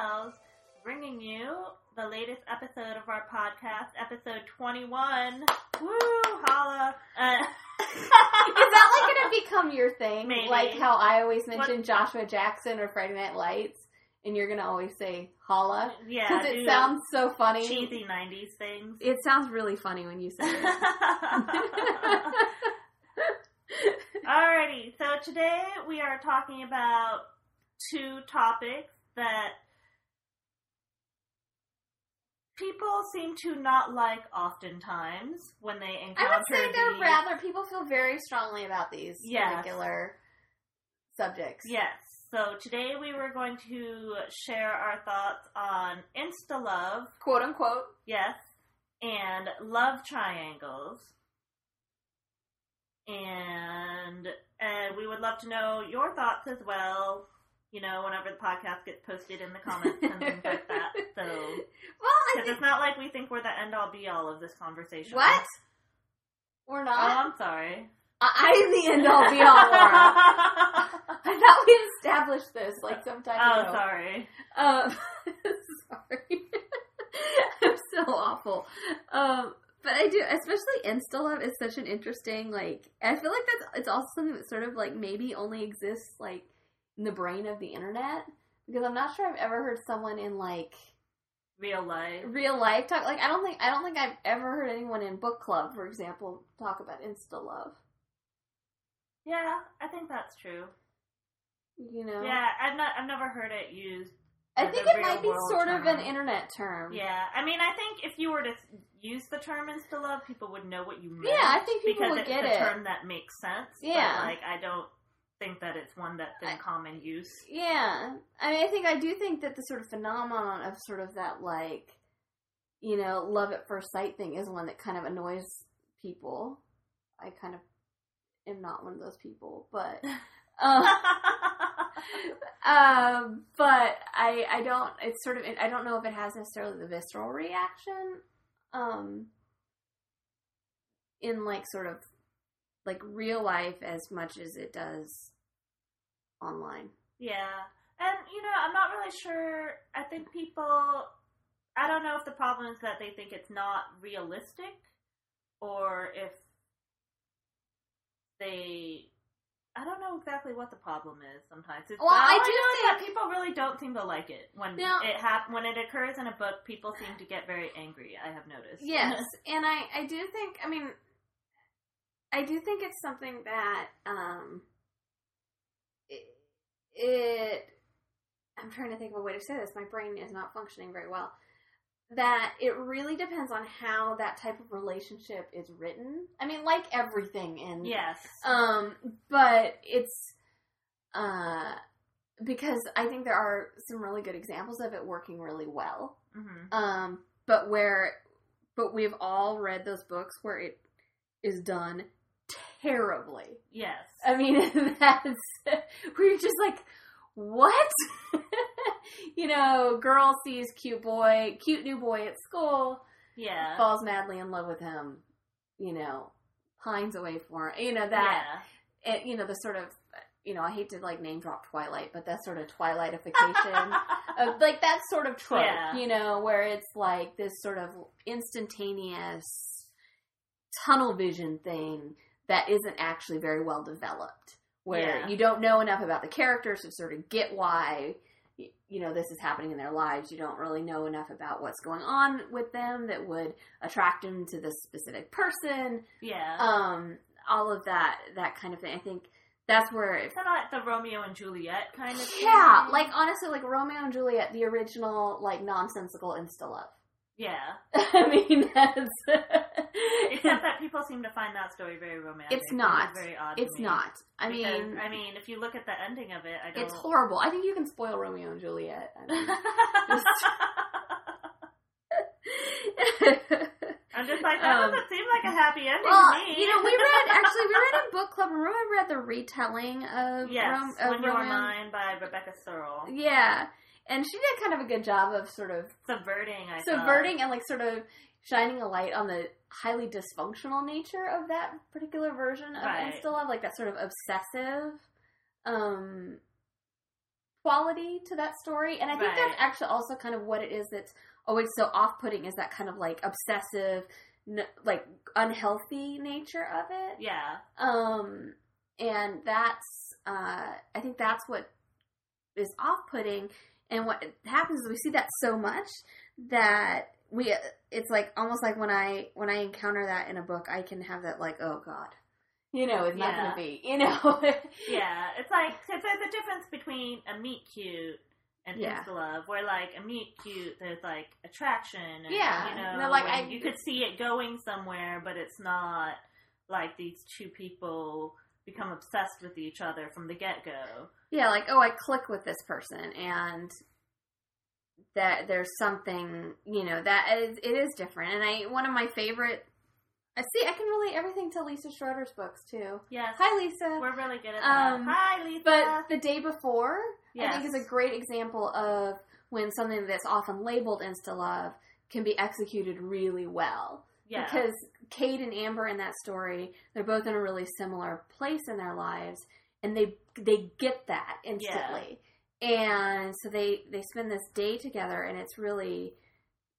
Clear Eyes, Full Shells, bringing you the latest episode of our podcast, episode 21. Woo, holla. Uh, Is that like going to become your thing? Maybe. Like how I always mention Joshua Jackson or Friday Night Lights, and you're going to always say holla? yeah, Because it sounds so funny. cheesy 90s things. It sounds really funny when you say it. Alrighty, so today we are talking about two topics that people seem to not like oftentimes when they encounter I would say they're the- rather, people feel very strongly about these Yes. particular subjects. Yes. So today we were going to share our thoughts on insta love, Quote unquote. yes, and love triangles. And uh, we would love to know your thoughts as well. You know, whenever the podcast gets posted in the comments and things like that. So, Well, because think. it's not like we think we're the end all be all of this conversation. What? We're Oh, not. I'm sorry. I- I'm the end all be all, I thought we established this like some time oh, ago. sorry. Um, sorry. I'm so awful. Um, but I do, especially Insta Love is such an interesting, like, I feel like that's, it's also something that sort of, like, maybe only exists, like, the brain of the internet. Because I'm not sure I've ever heard someone in, like, Real life. real life talk, like, I don't think, I don't think I've ever heard anyone in book club, for example, talk about Insta Love. Yeah, I think that's true. You know? Yeah, I've not, I've never heard it used. I think it might be sort of an internet term. Yeah, I mean, I think if you were to use the term insta love, people would know what you meant. Yeah, I think people because would it's get a it. term that makes sense. Yeah. but, like I don't think that it's one that's in I- common use. Yeah, I mean, I think I do think that the sort of phenomenon of sort of that like, you know, love at first sight thing is one that kind of annoys people. I kind of am not one of those people, but um, um, but I I don't. It's sort of I don't know if it has necessarily the visceral reaction, um, in like sort of like real life as much as it does online. yeah, and you know, I'm not really sure. I think people. I don't know if the problem is that they think it's not realistic, or if they. I don't know exactly what the problem is. Sometimes, it's, Well, I do know think- that people really don't seem to like it when Now- it hap- when it occurs in a book. People seem to get very angry. I have noticed. Yes, and I I do think I mean I do think it's something that um it I'm trying to think of a way to say this. My brain is not functioning very well. That it really depends on how that type of relationship is written. I mean, like everything in yes. um, but it's uh because I think there are some really good examples of it working really well. hmm Um, but where, but we've all read those books where it is done terribly. Yes. I mean, that's where you're just like, what? you know, girl sees cute boy, cute new boy at school, Yeah. falls madly in love with him. You know, pines away for him. You know that. yeah. It, you know the sort of. You know, I hate to like name drop Twilight, but that sort of Twilightification of like that sort of trope, Yeah. you know, where it's like this sort of instantaneous tunnel vision thing that isn't actually very well developed. Where Yeah. you don't know enough about the characters to sort of get why you know this is happening in their lives. You don't really know enough about what's going on with them that would attract them to this specific person. yeah. Um, all of that that kind of thing. I think that's where it kind of like the Romeo and Juliet kind of thing. yeah, like honestly, like Romeo and Juliet, the original, like nonsensical insta love. Yeah. I mean, that's Except that people seem to find that story very romantic. It's not. is very odd. it's me. not. I Because, mean, I mean, if you look at the ending of it, I don't. it's horrible. I think you can spoil Romeo and Juliet. I mean, I'm just like that Um, doesn't seem like a happy ending well, to me. you know, we read actually we read in book club. Remember, we read the retelling of yes, Rom- of When You Romeo. Mine by Rebecca Serle. Yeah, and she did kind of a good job of sort of Subverting, I thought. subverting and like sort of shining a light on the highly dysfunctional nature of that particular version of Right. insta love, like that sort of obsessive, um, quality to that story, and I think Right. that's actually also kind of what it is that's always so off-putting is that kind of like obsessive, n- like unhealthy nature of it. Yeah. Um, and that's uh, I think that's what is off-putting, and what happens is we see that so much that we it's like almost like when I when I encounter that in a book, I can have that like oh god, you know, it's not Yeah. going to be, you know. Yeah. It's like, cause there's a difference between a meet cute and Yeah. insta love, where like a meet cute, there's like attraction. And, Yeah. You know, No, like, I- you could see it going somewhere, but it's not like these two people become obsessed with each other from the get go. yeah, like oh, I click with this person, and that there's something, you know, that is, it is different. And I one of my favorite. I see. I can relate everything to Lisa Schroeder's books too. Yes. Hi, Lisa. We're really good at that. Um, Hi, Lisa. But the day before, I think, is a great example of when something that's often labeled insta love can be executed really well. yeah. Because Cade and Amber in that story, they're both in a really similar place in their lives, and they they get that instantly. And so they they spend this day together, and it's really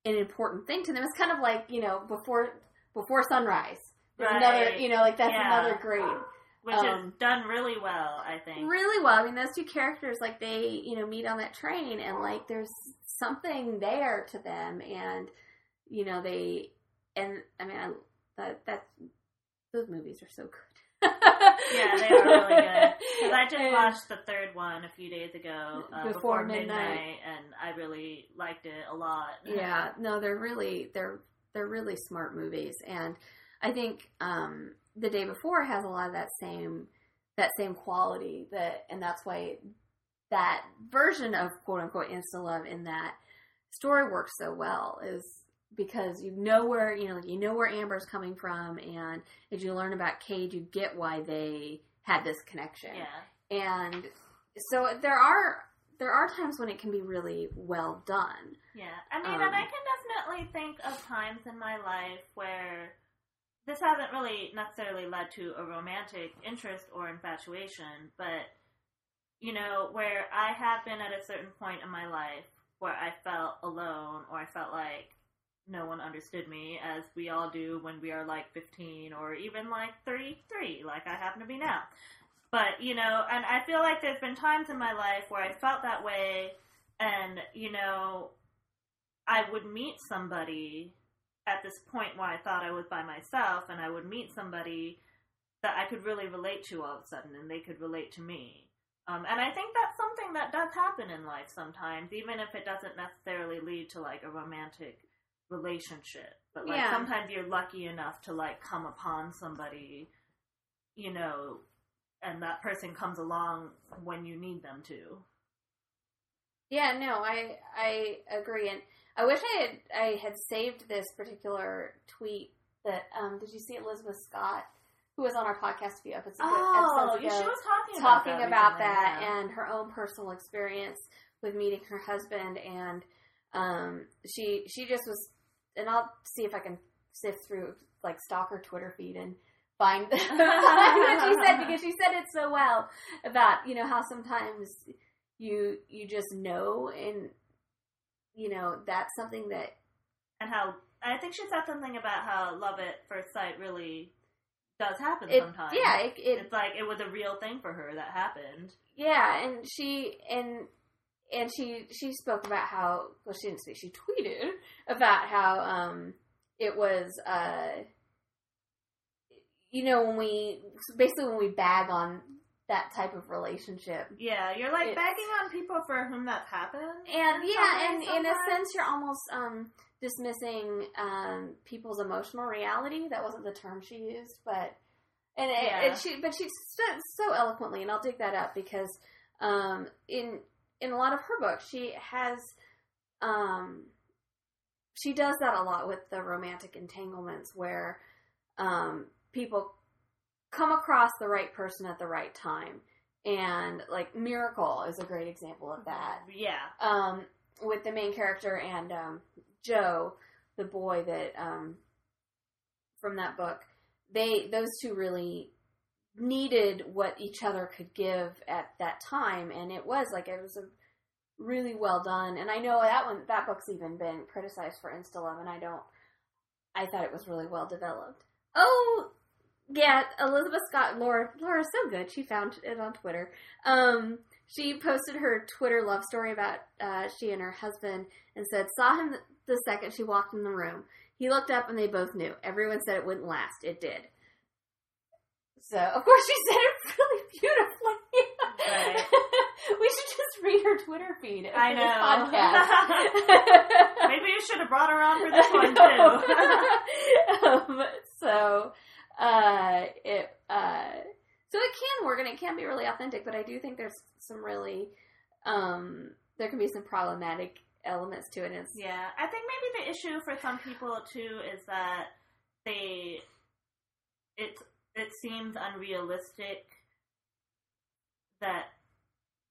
an important thing to them. It's kind of like you know before before sunrise. There's Another you know like that's Yeah. another great Which um, is done really well, I think. really well. I mean, those two characters, like they, you know, meet on that train, and like there's something there to them, and you know they, and I mean, I, that that those movies are so good. Yeah, they are really good. 'Cause I just watched the third one a few days ago uh, Before before, midnight. midnight. and I really liked it a lot. yeah, no, they're really they're they're really smart movies, and I think um, the day before has a lot of that same that same quality that, and that's why that version of quote unquote insta love in that story works so well is because you know where you know you know where Amber's coming from, and as you learn about Cade, you get why they had this connection yeah. and so there are there are times when it can be really well done. Yeah, I mean, Um, and I can definitely think of times in my life where this hasn't really necessarily led to a romantic interest or infatuation, but you know, where I have been at a certain point in my life where I felt alone or I felt like no one understood me, as we all do when we are like 15 or even like 33, like I happen to be now. But, you know, and I feel like there's been times in my life where I felt that way and, you know, I would meet somebody at this point where I thought I was by myself, and I would meet somebody that I could really relate to all of a sudden, and they could relate to me. Um, and I think that's something that does happen in life sometimes, even if it doesn't necessarily lead to like a romantic relationship. But like Yeah. sometimes you're lucky enough to like come upon somebody, you know, and that person comes along when you need them to. Yeah, no, I I agree, and I wish I had I had saved this particular tweet that um did you see Elizabeth Scott who was on our podcast a few episodes, Oh, episodes ago she was talking about talking that about recently, that yeah. and her own personal experience with meeting her husband and um she she just was and I'll see if I can sift through like stalk her Twitter feed and find, find what she said because she said it so well about you know how sometimes you you just know and you know that's something that and how I think she said something about how love at first sight really does happen it sometimes. yeah it, it it's like it was a real thing for her that happened. yeah and she and and she she spoke about how well she didn't speak she tweeted about how um it was uh you know when we basically when we bag on that type of relationship Yeah, you're like bagging on people for whom that's happened. and yeah and in a sense you're almost um dismissing um people's emotional reality that wasn't the term she used but and Yeah. it, she but she said so eloquently and i'll dig that up because um in in a lot of her books she has um she does that a lot with the romantic entanglements where um people come across the right person at the right time and like miracle is a great example of that Yeah, um, with the main character and um, Joe, the boy that um, from that book. They those two really needed what each other could give at that time, and it was like it was a really well done. And I know that one that book's even been criticized for insta love, and I don't. I thought it was really well developed. Oh, yeah, Elizabeth Scott, Laura, Laura's so good. She found it on Twitter. Um, she posted her Twitter love story about uh, she and her husband and said, saw him the second she walked in the room. He looked up and they both knew. Everyone said it wouldn't last. It did. So, of course, she said it really beautifully. Right. we should just read her Twitter feed. I know. podcast. Maybe you should have brought her on for this one too. um, so uh, it uh, so it can work and it can be really authentic, but I do think there's some really um, there can be some problematic elements to it. It's, Yeah, I think maybe the issue for some people too is that they it it seems unrealistic that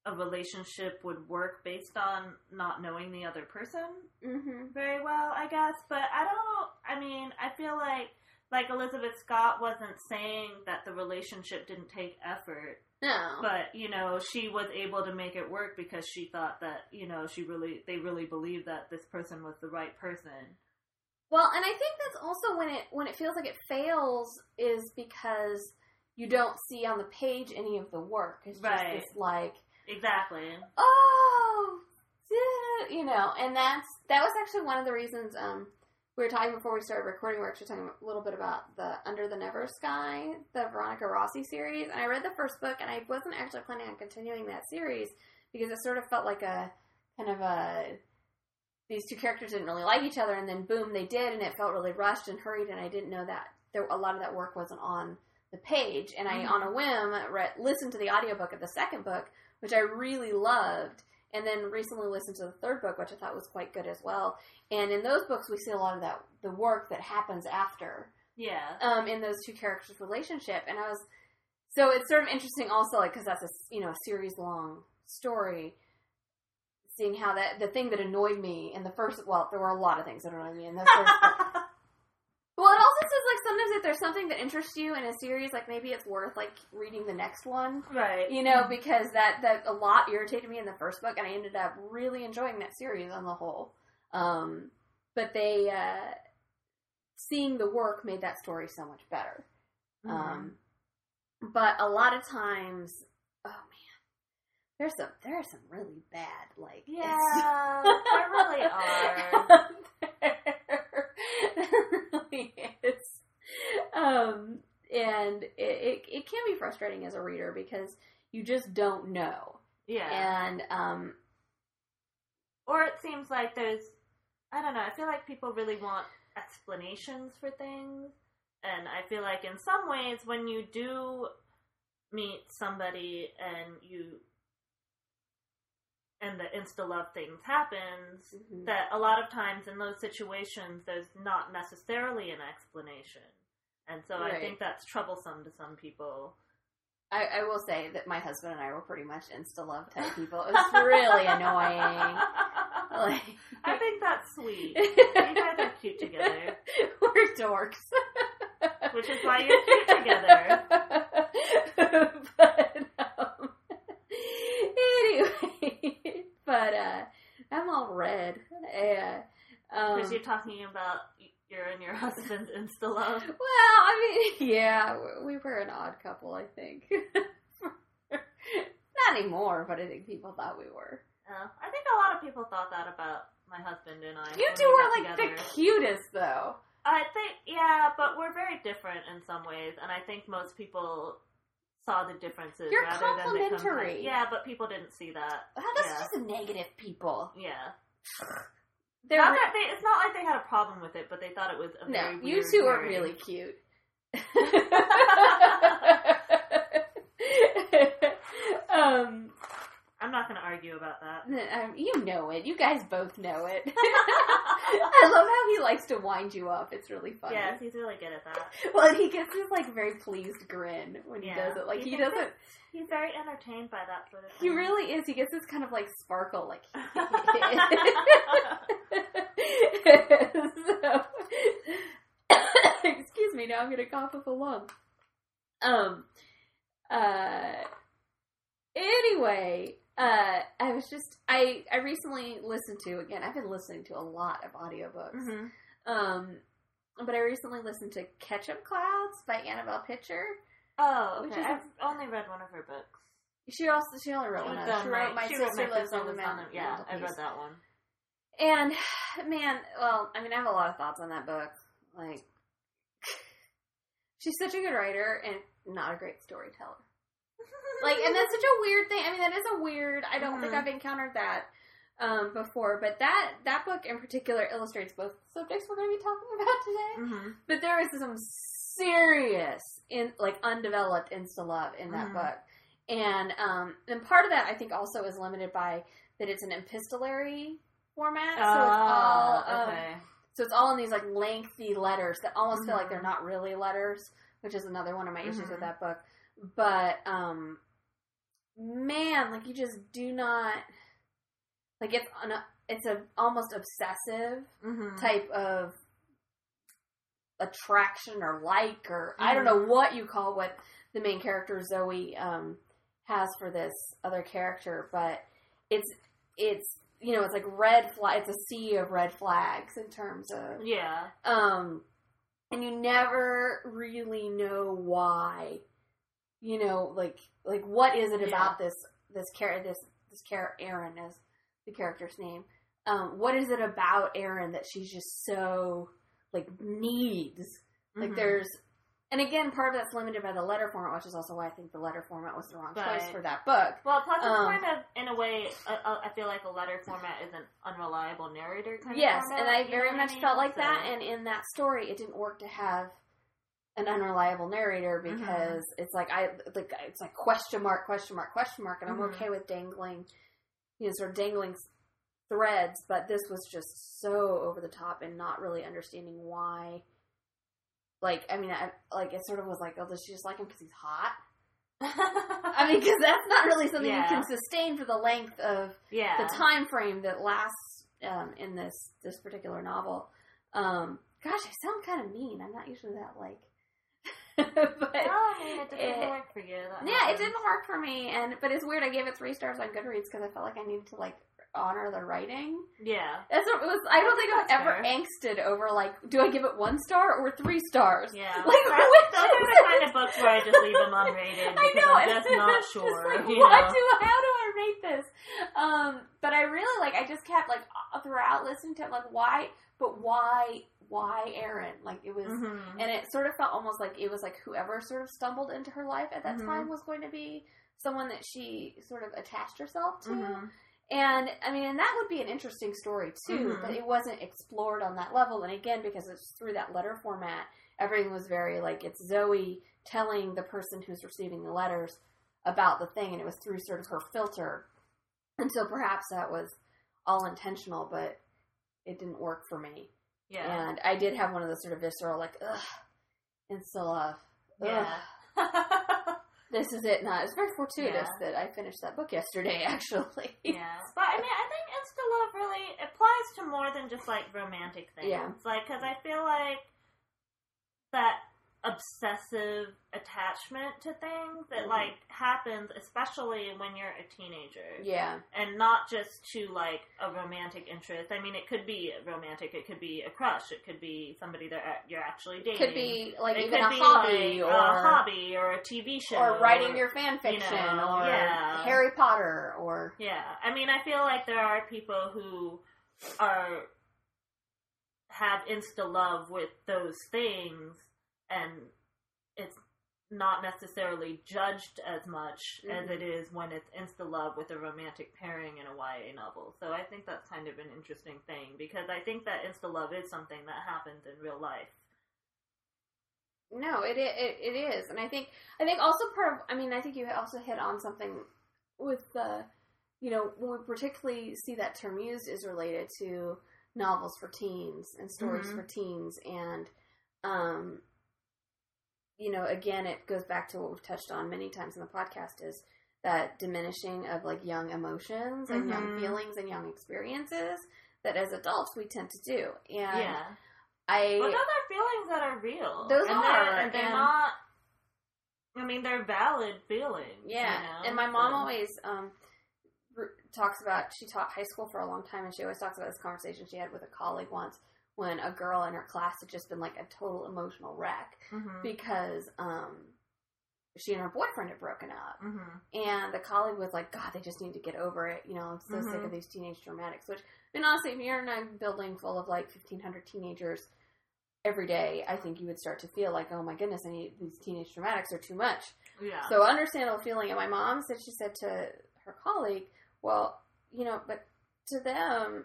a relationship would work based on not knowing the other person Mhm. very well, I guess. But I don't. I mean, I feel like like Elizabeth Scott wasn't saying that the relationship didn't take effort, no, but you know she was able to make it work because she thought that you know she really they really believed that this person was the right person. Well, and I think that's also when it when it feels like it fails is because you don't see on the page any of the work. It's just Right. this like, Exactly. oh, yeah, you know, and that's that was actually one of the reasons um we were talking before we started recording. We are actually talking a little bit about the Under the Never Sky, the Veronica Rossi series, and I read the first book, and I wasn't actually planning on continuing that series because it sort of felt like a kind of a these two characters didn't really like each other, and then boom, they did, and it felt really rushed and hurried, and I didn't know that there a lot of that work wasn't on the page, and I Mhm. on a whim read, listened to the audiobook of the second book, which I really loved, and then recently listened to the third book, which I thought was quite good as well. And in those books, we see a lot of that the work that happens after Yeah. um, in those two characters' relationship, and I was so it's sort of interesting also, like because that's a you know a series long story. Seeing how that the thing that annoyed me in the first well, there were a lot of things that annoyed me in the first. Well, it also says like sometimes if there's something that interests you in a series, like maybe it's worth like reading the next one. right. You know, because that that a lot irritated me in the first book, and I ended up really enjoying that series on the whole. Um, but they uh, seeing the work made that story so much better. Mhm. Um, but a lot of times, oh man, there's some there are some really bad like yeah, there really are. there really is. Um, and it, it it can be frustrating as a reader because you just don't know. Yeah. And um, or it seems like there's I don't know, I feel like people really want explanations for things. And I feel like in some ways when you do meet somebody and you and the insta love things happens, Mhm. that a lot of times in those situations there's not necessarily an explanation. And so I think that's troublesome to some people. I, I will say that my husband and I were pretty much insta love type people. It was really annoying. Like, I think that's sweet. You guys are cute together. We're dorks. Which is why you're cute together. but um, anyway, but uh, I'm all red. Yeah. Um, Because you're talking about your and your husband's insta love. well, I mean, yeah, we were an odd couple, I think. Not anymore, but I think people thought we were. Uh, I think a lot of people thought that about my husband and I. You two we were like together. the cutest, though. I think, yeah, but we're very different in some ways, and I think most people saw the differences You're complimentary. Yeah, but people didn't see that. Well, that's Yeah. just negative people. Yeah, They're not that they, it's not like they had a problem with it, but they thought it was a no, you two are really cute. um, I'm not going to argue about that. um, you know it. You guys both know it. I love how he likes to wind you up. It's really funny. Yes, he's really good at that. Well, he gets this like very pleased grin when he does it. Like he, thinks doesn't. He's very entertained by that sort of He really is. He gets this kind of like sparkle. Like so, excuse me, now I'm gonna cough up a lung. Um, Uh, anyway, uh, I was just I I recently listened to again. I've been listening to a lot of audiobooks. Mm-hmm. Um, but I recently listened to Ketchup Clouds by Annabel Pitcher. Oh, Which okay. is I've only read one of her books. She also she only wrote She one. of- She wrote My she wrote Sister Lives on the Mountain. Yeah, I read that one. And man, well, I mean, I have a lot of thoughts on that book. Like, she's such a good writer and not a great storyteller. Like, and that's such a weird thing. I mean, that is a weird. I don't think Mhm. I've encountered that um, before, but that that book in particular illustrates both subjects we're going to be talking about today. Mm-hmm. But there is some serious, in like undeveloped insta love in that Mhm. book, and um, and part of that I think also is limited by that it's an epistolary format, so it's all um, Ah, okay. so it's all in these like lengthy letters that almost feel like they're not really letters, which is another one of my issues with that book. But um man, like you just do not like it's an it's a almost obsessive mm-hmm. type of attraction or like or I don't Mhm. know what you call what the main character Zoe um has for this other character, but it's it's you know, it's like red flag it's a sea of red flags in terms of Yeah. um and you never really know why you know like like what is it Yeah. about this this character this this character Aaron is the character's name um what is it about Aaron that she's just so like needs like Mhm. there's and again part of that's limited by the letter format which is also why I think the letter format was the wrong choice for that book Well, plus it's Um, kind of, in a way, I feel like a letter format is an unreliable narrator kind yes of format. and I very much mean? felt like So- that and in that story it didn't work to have an unreliable narrator Mm-hmm. because it's like I like it's like question mark question mark question mark and I'm Mhm. okay with dangling you know sort of dangling threads but this was just so over the top and not really understanding why like I mean I like it sort of was like oh does she just like him because he's hot I mean because that's not really something Yeah. you can sustain for the length of yeah. the time frame that lasts um, in this this particular novel. Um, gosh, I sound kind of mean. I'm not usually that like, but Well, I mean, it didn't it- work for you. Yeah, it didn't work for me. And but it's weird. I gave it three stars on Goodreads because I felt like I needed to like honor the writing. Yeah. That's what it was. I don't think I've ever fair. angsted over like, do I give it one star or three stars? Yeah. Like, which those are the kind of books where I just leave them unrated I know. I'm just not sure. like, what know? do how do I rate this? Um, but I really like. I just kept like throughout listening to it, like why, but why, why Aaron? Like it was, Mhm. and it sort of felt almost like it was like whoever sort of stumbled into her life at that Mhm. time was going to be someone that she sort of attached herself to. Mhm. And I mean, and that would be an interesting story too, Mhm. but it wasn't explored on that level. And again, because it's through that letter format, everything was very like it's Zoe telling the person who's receiving the letters about the thing, and it was through sort of her filter. And so perhaps that was all intentional, but it didn't work for me. Yeah. And I did have one of those sort of visceral, like, ugh, insta love. Ugh, Yeah. This is it. Not. It's very fortuitous Yeah. that I finished that book yesterday, actually. Yeah, but I mean, I think insta love really applies to more than just like romantic things. Yeah. Like, because I feel like that obsessive attachment to things that Mhm. like happens, especially when you're a teenager, Yeah. and not just to like a romantic interest. I mean, it could be romantic. It could be a crush. It could be somebody that you're actually dating. Could be like It even could a be hobby like or a hobby or a TV show or writing or- your fan fiction know, or yeah. Harry Potter or Yeah, I mean, I feel like there are people who are have insta love with those things, and it's not necessarily judged as much as Mhm. it is when it's insta love with a romantic pairing in a YA novel. So I think that's kind of an interesting thing because I think that insta love is something that happens in real life. no, it, it it is, and I think I think also part of I mean I think you also hit on something with the you know when we particularly see that term used is related to novels for teens and stories Mhm. for teens and um you know again it goes back to what we've touched on many times in the podcast is that diminishing of like young emotions and young Mhm. feelings and young experiences that as adults we tend to do and yeah, I but those are feelings that are real. Those and are, they're, and they're and- not I mean, they're valid feelings. Yeah, you know? and my mom So- always um talks about. She taught high school for a long time, and she always talks about this conversation she had with a colleague once when a girl in her class had just been like a total emotional wreck Mhm. because um she and her boyfriend had broken up, Mhm. and the colleague was like, "God, they just need to get over it." You know, I'm so sick Mhm. of these teenage dramatics. Which, I mean, honestly, if you're in a building full of like 1,500 teenagers. Every day, I think you would start to feel like, oh my goodness, I need, these teenage dramatics are too much. Yeah. So understandable feeling. And my mom said she said to her colleague, "Well, you know, but to them,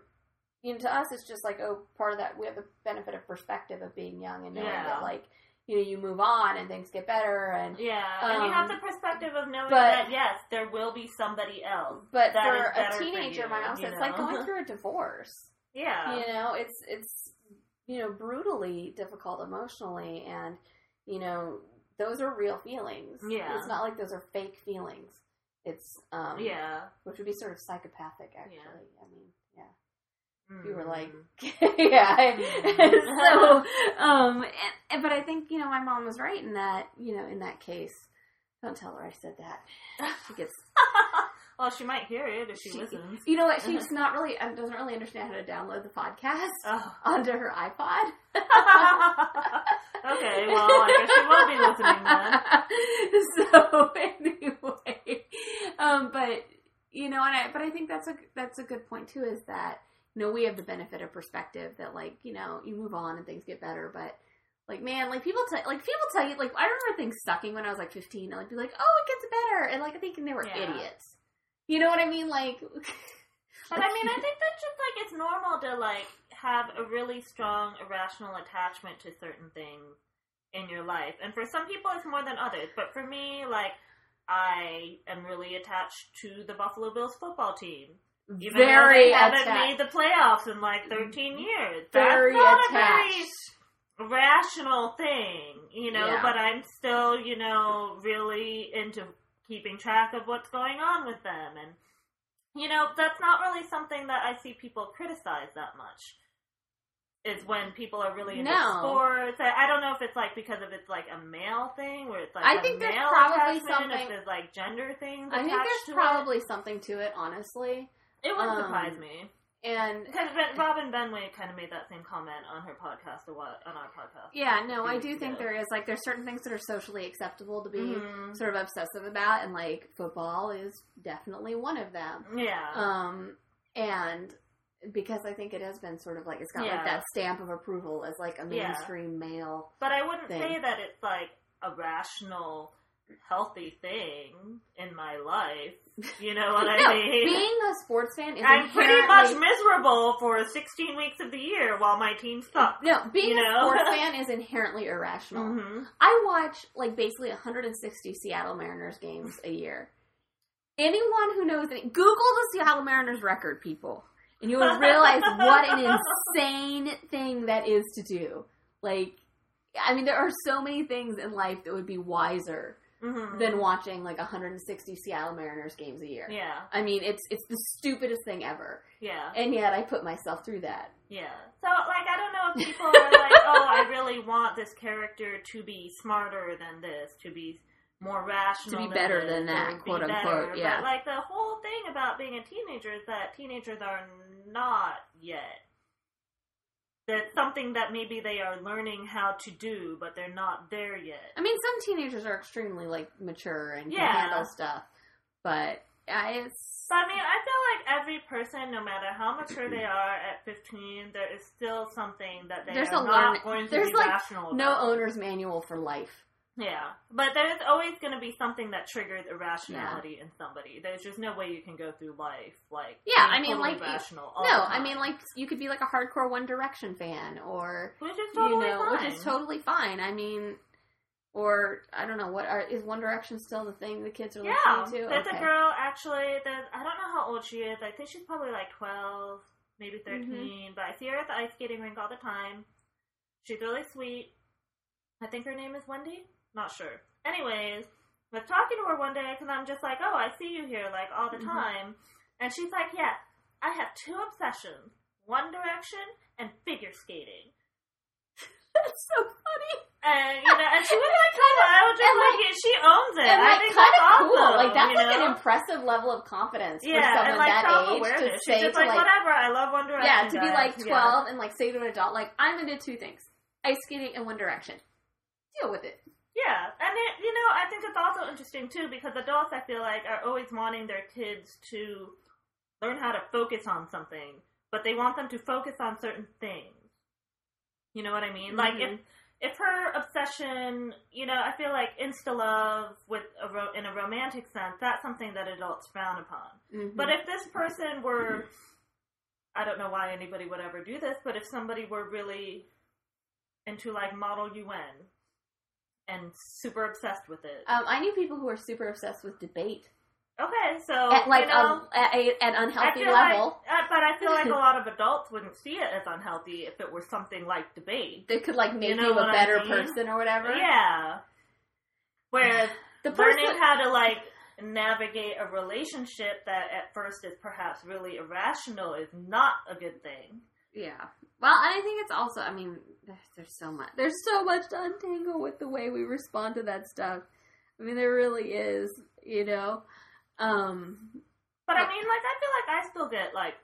you know, to us, it's just like oh, part of that. We have the benefit of perspective of being young and knowing Yeah. that like you know you move on and things get better and." yeah, and you have Um, the perspective of knowing but- that yes, there will be somebody else. But for a better for teenager, you, my mom said it's like going through a divorce. Yeah. You know, it's it's you know brutally difficult emotionally, and you know those are real feelings. Yeah. it's not like those are fake feelings. It's um Yeah. which would be sort of psychopathic actually. I mean, Mm. Were like, yeah. Mm. so, um, and, and- but I think you know my mom was right in that you know in that case. Don't tell her I said that. She gets, well, she might hear it if she, She- listens. you know what? She's not really um, doesn't really understand how to download the podcast Oh. onto her iPod. okay, well, I guess she won't be listening then. so anyway, um, but you know, and I but I think that's a that's a good point too. Is that you know we have the benefit of perspective that like you know you move on and things get better, but like man, like people tell like people tell you like I remember things sucking when I was like fifteen. and I'd be like, oh, it gets better, and like thinking they were Yeah. idiots. You know what I mean? Like, But I mean, I think that's just like it's normal to like have a really strong irrational attachment to certain things in your life, and for some people it's more than others. But for me, like I am really attached to the Buffalo Bills football team. Even very they haven't made the playoffs in like 13 years. very That's not a very rational thing, you know, Yeah. but I'm still, you know, really into keeping track of what's going on with them. And, you know, that's not really something that I see people criticize that much. Is when people are really into No. sports. I I don't know if it's like because of it's like a male thing, where it's like I a think there's probably something- If there's like gender things, I think there's probably something to it, honestly. It. Wouldn't um, surprise me. And Because Ben- Robin Benway kind of made that same comment on her podcast, or what on our podcast. yeah, no, I do think there is like there's certain things that are socially acceptable to be Mhm. sort of obsessive about, and like football is definitely one of them. Yeah, Um, and because I think it has been sort of like it's got Yeah. like that stamp of approval as like a Yeah. mainstream male. but I wouldn't thing. say that it's like a rational, healthy thing in my life. You know what no, I mean? being a sports fan is I'm pretty much miserable for 16 weeks of the year while my team sucks. no, being you a know? sports fan is inherently irrational. hmm I watch like basically 160 Seattle Mariners games a year. Anyone who knows any, Google the Seattle Mariners record, people, and you will realize what an insane thing that is to do. Like, I mean, there are so many things in life that would be wiser hmm than watching like 160 Seattle Mariners games a year. Yeah, I mean, it's it's the stupidest thing ever, yeah. and yet I put myself through that. Yeah. So, like, I don't know if people are like, oh, I really want this character to be smarter than this, to be more rational, To be better this, than that, or be quote unquote, better. yeah. But like the whole thing about being a teenager is that teenagers are not yet. That's something that maybe they are learning how to do, but they're not there yet. I mean, some teenagers are extremely like mature and can Yeah. handle stuff, but I, it's So I mean, I feel like every person, no matter how mature they are at 15, there is still something that they There's are a not learn- going to there's, be like, rational no owner's manual for life. Yeah, but there's always going to be something that triggers irrationality in somebody. There's just no way you can go through life like Yeah, I mean, totally like, rational. No, I mean like you could be like a hardcore One Direction fan, or which is totally you know, fine. which is totally fine. I mean, or I don't know what are is One Direction still the thing the kids are yeah, listening to? there's okay. a girl actually. There's I don't know how old she is. I think she's probably like twelve, maybe 13 Mm-hmm. But I see her at the ice skating rink all the time. She's really sweet. I think her name is Wendy. Not sure. Anyways, I was talking to her one day because I'm just like, oh, I see you here like all the Mhm. time, and she's like, yeah, I have two obsessions: One Direction and figure skating. That's so funny. And you know, and she was like, kind of, I was just like, like- she owns it. and I like think kind that's of awesome. cool. Like that's like know? an impressive level of confidence for yeah, someone and like that age to awareness. say just to like, whatever. I love One Direction. yeah to be like Yeah. twelve and like say to an adult like I'm gonna two things: ice skating and One Direction. Deal with it. Yeah, and it, you know, I think it's also interesting too because adults, I feel like, are always wanting their kids to learn how to focus on something, but they want them to focus on certain things. You know what I mean? Like if Mhm. if her obsession, you know, I feel like insta love with a ro- in a romantic sense, that's something that adults frown upon. Mm-hmm. But if this person were, I don't know why anybody would ever do this, but if somebody were really into like Model UN and super obsessed with it, um, I knew people who were super obsessed with debate okay, so at like you know, a, at a, an unhealthy level. like, uh, but I feel like a lot of adults wouldn't see it as unhealthy if it were something like debate. They could like make you, know a what I better mean? person or whatever. Yeah. Whereas the person. learning how to like navigate a relationship that at first is perhaps really irrational is not a good thing. Yeah. Well, and I think it's also. I mean, there's, there's so much. There's so much to untangle with the way we respond to that stuff. I mean, there really is. You know. Um. But I mean, like, I feel like I still get like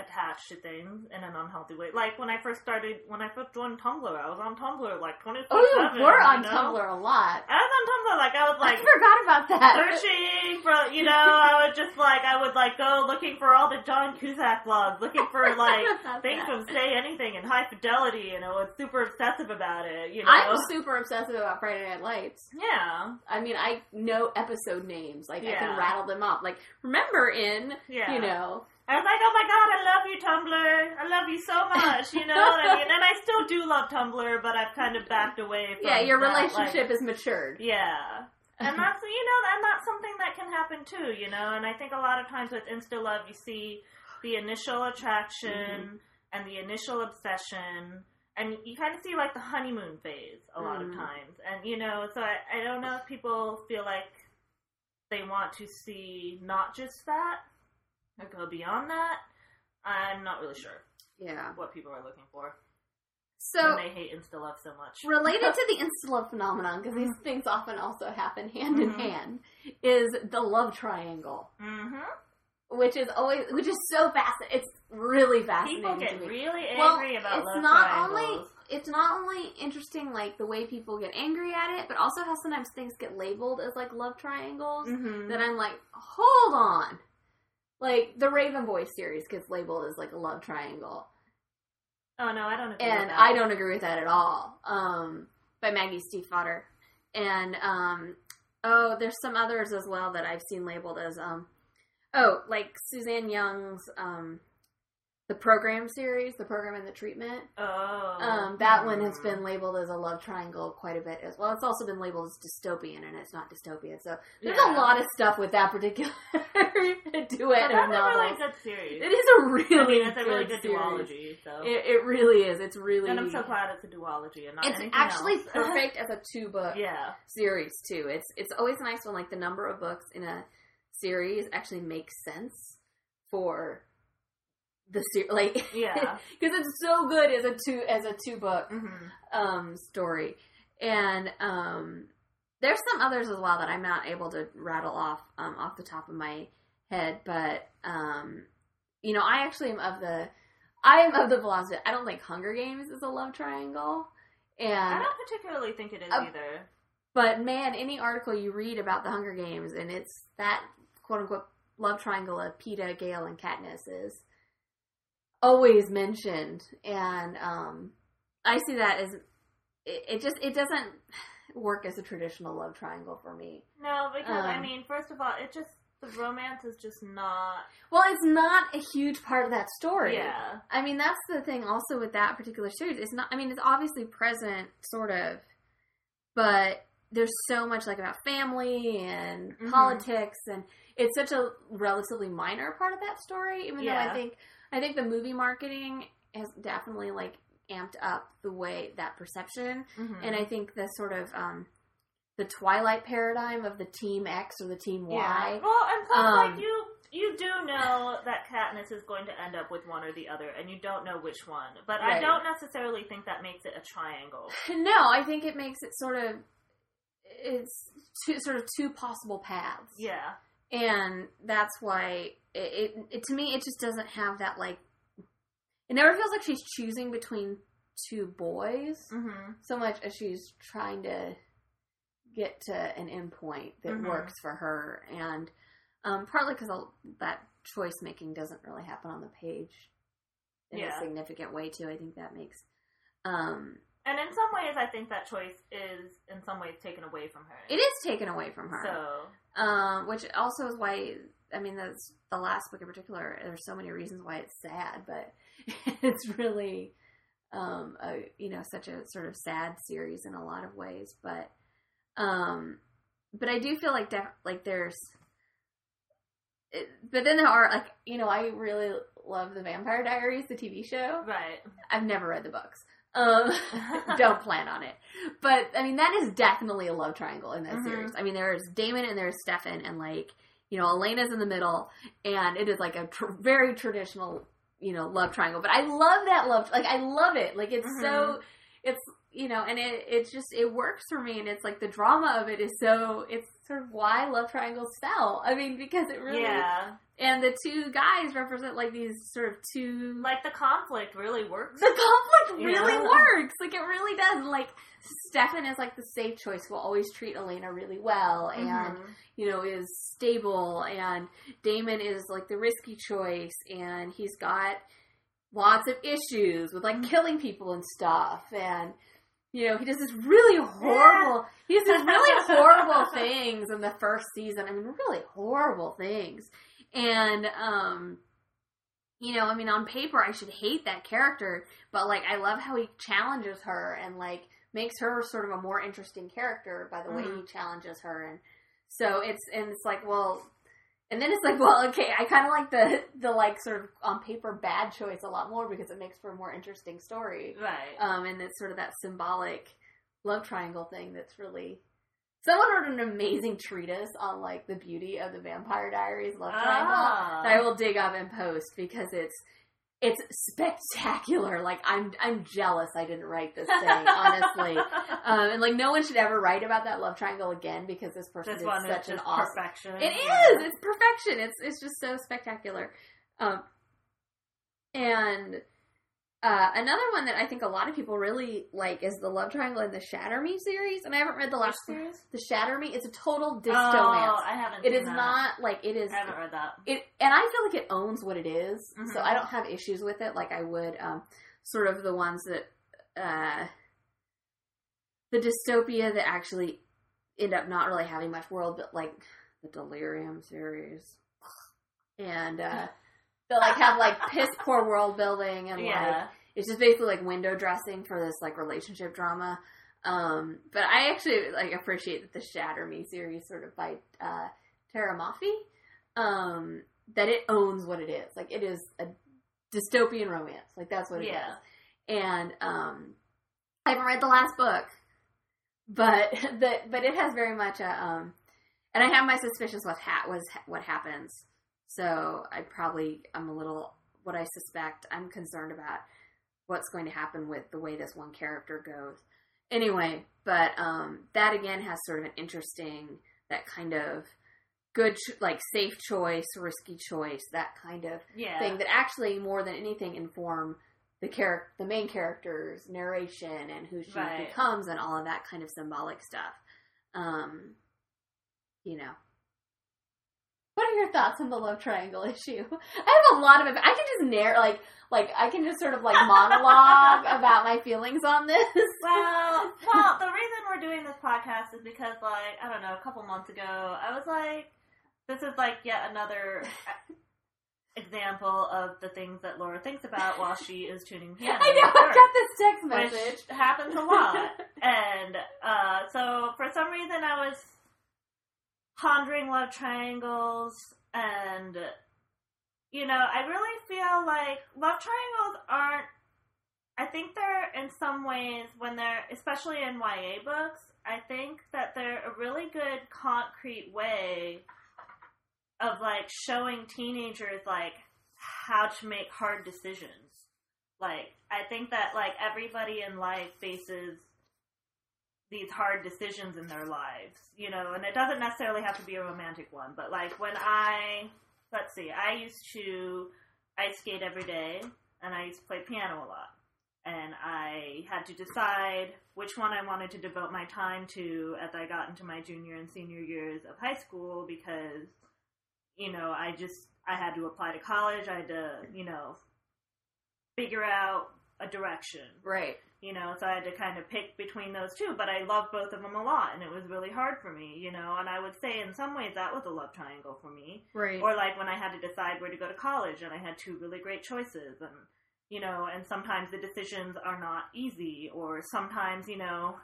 attached to things in an unhealthy way. Like when I first started, when I first joined Tumblr, I was on Tumblr like twenty four Oh, you were on know? Tumblr a lot. I was on Tumblr, like I was like. I forgot about that. searching for, you know, I would just like I would like go looking for all the John Cusack blogs, looking for like things that. from Say Anything and High Fidelity, and I was super obsessive about it. You know, I'm super obsessive about Friday Night Lights. yeah, I mean, I know episode names. Like, I can rattle them off. Like, remember in, yeah. you know, I was like, oh my god, I love you, Tumblr. I love you so much. You know what I mean? And I still do love Tumblr, but I've kind of backed away from it. yeah, your that, like- relationship is matured. yeah. And that's you know, and that's something that can happen too, you know. And I think a lot of times with Insta love, you see the initial attraction and the initial obsession, and you kind of see like the honeymoon phase a lot of Mhm. times. And you know, so I, I don't know if people feel like they want to see not just that or go beyond that. I'm not really sure Yeah. what people are looking for So, when they hate Insta love so much. related to the insta love phenomenon, because these things often also happen hand in Mhm. hand, is the love triangle, mm-hmm. which is always, which is so fascinating. It's really fascinating People to get me. really well, angry about it's love not triangles. only it's not only interesting like the way people get angry at it, but also how sometimes things get labeled as like love triangles. Mhm. That I'm like, hold on, like the Raven Boys series gets labeled as like a love triangle, Oh no, I don't agree. and with that. I don't agree with that at all. Um, by Maggie Stiefvater, and um, oh, there's some others as well that I've seen labeled as um, oh, like Suzanne Young's um, the program series, the program and the treatment. Oh, Um, that one has Hmm. been labeled as a love triangle quite a bit as well. It's also been labeled as dystopian, and it's not dystopian. So there's Yeah. a lot of stuff with that particular duet But of that's a really good series. It is a really, I mean, it's a really good good duology. So, It, it really is. It's really. and I'm so glad it's a duology and not It's actually else. perfect as a two book yeah, series too. It's it's always nice when like the number of books in a series actually makes sense for the series, like yeah. because it's so good as a two as a two book hmm um story and um there's some others as well that i'm not able to rattle off um off the top of my head but um you know i actually am of the i am of the philosophy i don't think hunger games is a love triangle and I don't particularly think it is Uh, either. but man any article you read about the hunger games and it's that quote unquote love triangle of Peeta, Gale, and Katniss is always mentioned, and um, I see that as it, it just it doesn't work as a traditional love triangle for me. No, because I Um, mean, first of all, it just the romance is just not. Well, it's not a huge part of that story. Yeah, I mean that's the thing also with that particular series. It's not. I mean it's obviously present, sort of, but there's so much like about family and Mhm. politics and it's such a relatively minor part of that story even though i think i think the movie marketing has definitely like amped up the way that perception Mhm. and i think the sort of um the twilight paradigm of the team x or the team yeah. y Well, and plus, Um, like you, you do know that Katniss is going to end up with one or the other, and you don't know which one. But I don't necessarily think that makes it a triangle. No, I think it makes it sort of it's two, sort of two possible paths. Yeah. and that's why it, it, it to me it just doesn't have that like it never feels like she's choosing between two boys Mm-hmm. so much as she's trying to get to an endpoint that Mhm. works for her and um, partly because that choice making doesn't really happen on the page in Yeah. a significant way too i think that makes um, And in some ways, I think that choice is in some ways taken away from her. it is taken away from her So um, which also is why I mean that's the last book in particular. There's so many reasons why it's sad, but it's really um, a, you know such a sort of sad series in a lot of ways. But um, but I do feel like def- like there's. It, but then there are like you know I really love the Vampire Diaries the TV show. right. I've never read the books. Um, don't plan on it. But I mean, that is definitely a love triangle in that Mhm. series. I mean, there's Damon and there's Stefan, and like you know, Elena's in the middle, and it is like a tr- very traditional you know love triangle. But I love that love. Like I love it. Like it's so mm-hmm. it's you know, and it it's just it works for me, and it's like the drama of it is so it's sort of why love triangles sell. I mean, because it really Yeah. and the two guys represent like these sort of two Like the conflict really works. the conflict really Yeah. works. Like it really does. Like Stefan is like the safe choice who will always treat Elena really well and Mhm. you know is stable and Damon is like the risky choice and he's got lots of issues with like Mhm. killing people and stuff and you know he does this really horrible he does these really horrible things in the first season i mean really horrible things and um you know i mean on paper i should hate that character but like i love how he challenges her and like makes her sort of a more interesting character by the way Mhm. he challenges her and so it's and it's like well and then it's like well okay i kind of like the the like sort of on paper bad choice a lot more because it makes for a more interesting story Right. um, and it's sort of that symbolic love triangle thing that's really. Someone wrote an amazing treatise on like the beauty of the Vampire Diaries love triangle Ah. that I will dig up and post because it's it's spectacular. Like I'm I'm jealous I didn't write this thing honestly, um, and like no one should ever write about that love triangle again because this person this is such an awesome. perfection. It is. It's perfection. It's it's just so spectacular. Um, and uh, another one that I think a lot of people really like is the love triangle in the Shatter Me series. And I haven't read the Which last series? The Shatter Me. It's a total Oh, distomance. I haven't. it is that. not like it is. I haven't read that. It and I feel like it owns what it is, so Mhm. I don't have issues with it like I would um, sort of the ones that uh, the dystopia that actually end up not really having much world, but like the Delirium series, and uh, they like have like piss poor world building and like Yeah. it's just basically like window dressing for this like relationship drama. Um, but I actually like appreciate that the Shatter Me series, sort of by uh, Tahereh Mafi, um, that it owns what it is. Like it is a dystopian romance. Like that's what it is. Yeah. And um, I haven't read the last book, but the but it has very much a um, and I have my suspicions what ha- was what happens. So I probably I'm a little what I suspect. I'm concerned about what's going to happen with the way this one character goes. Anyway, but um, that again has sort of an interesting that kind of good ch- like safe choice, risky choice, that kind of Yeah. thing that actually more than anything inform the character the main character's narration and who she Right. becomes and all of that kind of symbolic stuff. Um, you know. What are your thoughts on the love triangle issue? I have a lot of it. I can just narrate, like, like I can just sort of like monologue about my feelings on this. Well, well, the reason we're doing this podcast is because, like, I don't know, a couple months ago, I was like, this is like yet another example of the things that Laura thinks about while she is tuning piano. I know. I got this text message. which happens a lot. and uh, so, for some reason, I was pondering love triangles, and you know, I really feel like love triangles aren't. I think they're in some ways when they're, especially in YA books, I think that they're a really good concrete way of like showing teenagers like how to make hard decisions. Like I think that like everybody in life faces these hard decisions in their lives, you know, and it doesn't necessarily have to be a romantic one, but like when I let's see, I used to ice skate every day and I used to play piano a lot. And I had to decide which one I wanted to devote my time to as I got into my junior and senior years of high school because, you know, I just, I had to apply to college. I had to, you know, figure out a direction. Right. You know, so I had to kind of pick between those two, but I loved both of them a lot, and it was really hard for me, you know. And I would say, in some ways, that was a love triangle for me. Right. Or like when I had to decide where to go to college, and I had two really great choices, and you know, and sometimes the decisions are not easy, or sometimes you know,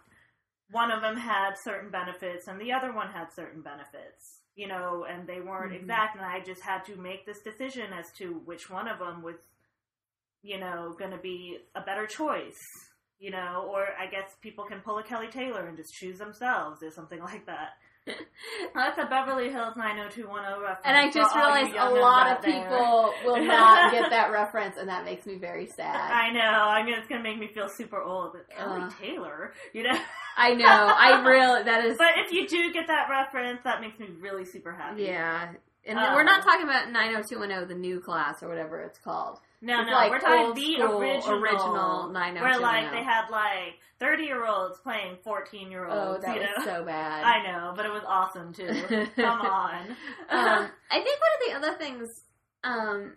one of them had certain benefits and the other one had certain benefits, you know, and they weren't Mhm. exact, and I just had to make this decision as to which one of them was, you know, going to be a better choice. You know, or I guess people can pull a Kelly Taylor and just choose themselves or something like that. That's a Beverly Hills 90210 reference. And I just realized a lot out of there. people will not get that reference, and that makes me very sad. I know. I mean, it's gonna make me feel super old. But Kelly Uh. Taylor, you know. I know. I really that is but if you do get that reference, that makes me really super happy. yeah. And Um, we're not talking about 90210, the new class or whatever it's called. No, It's no, like we're talking the original, original where like they had like thirty year olds playing fourteen year olds. Oh, that you was know. so bad. I know, but it was awesome too. Come on. um, I think one of the other things um,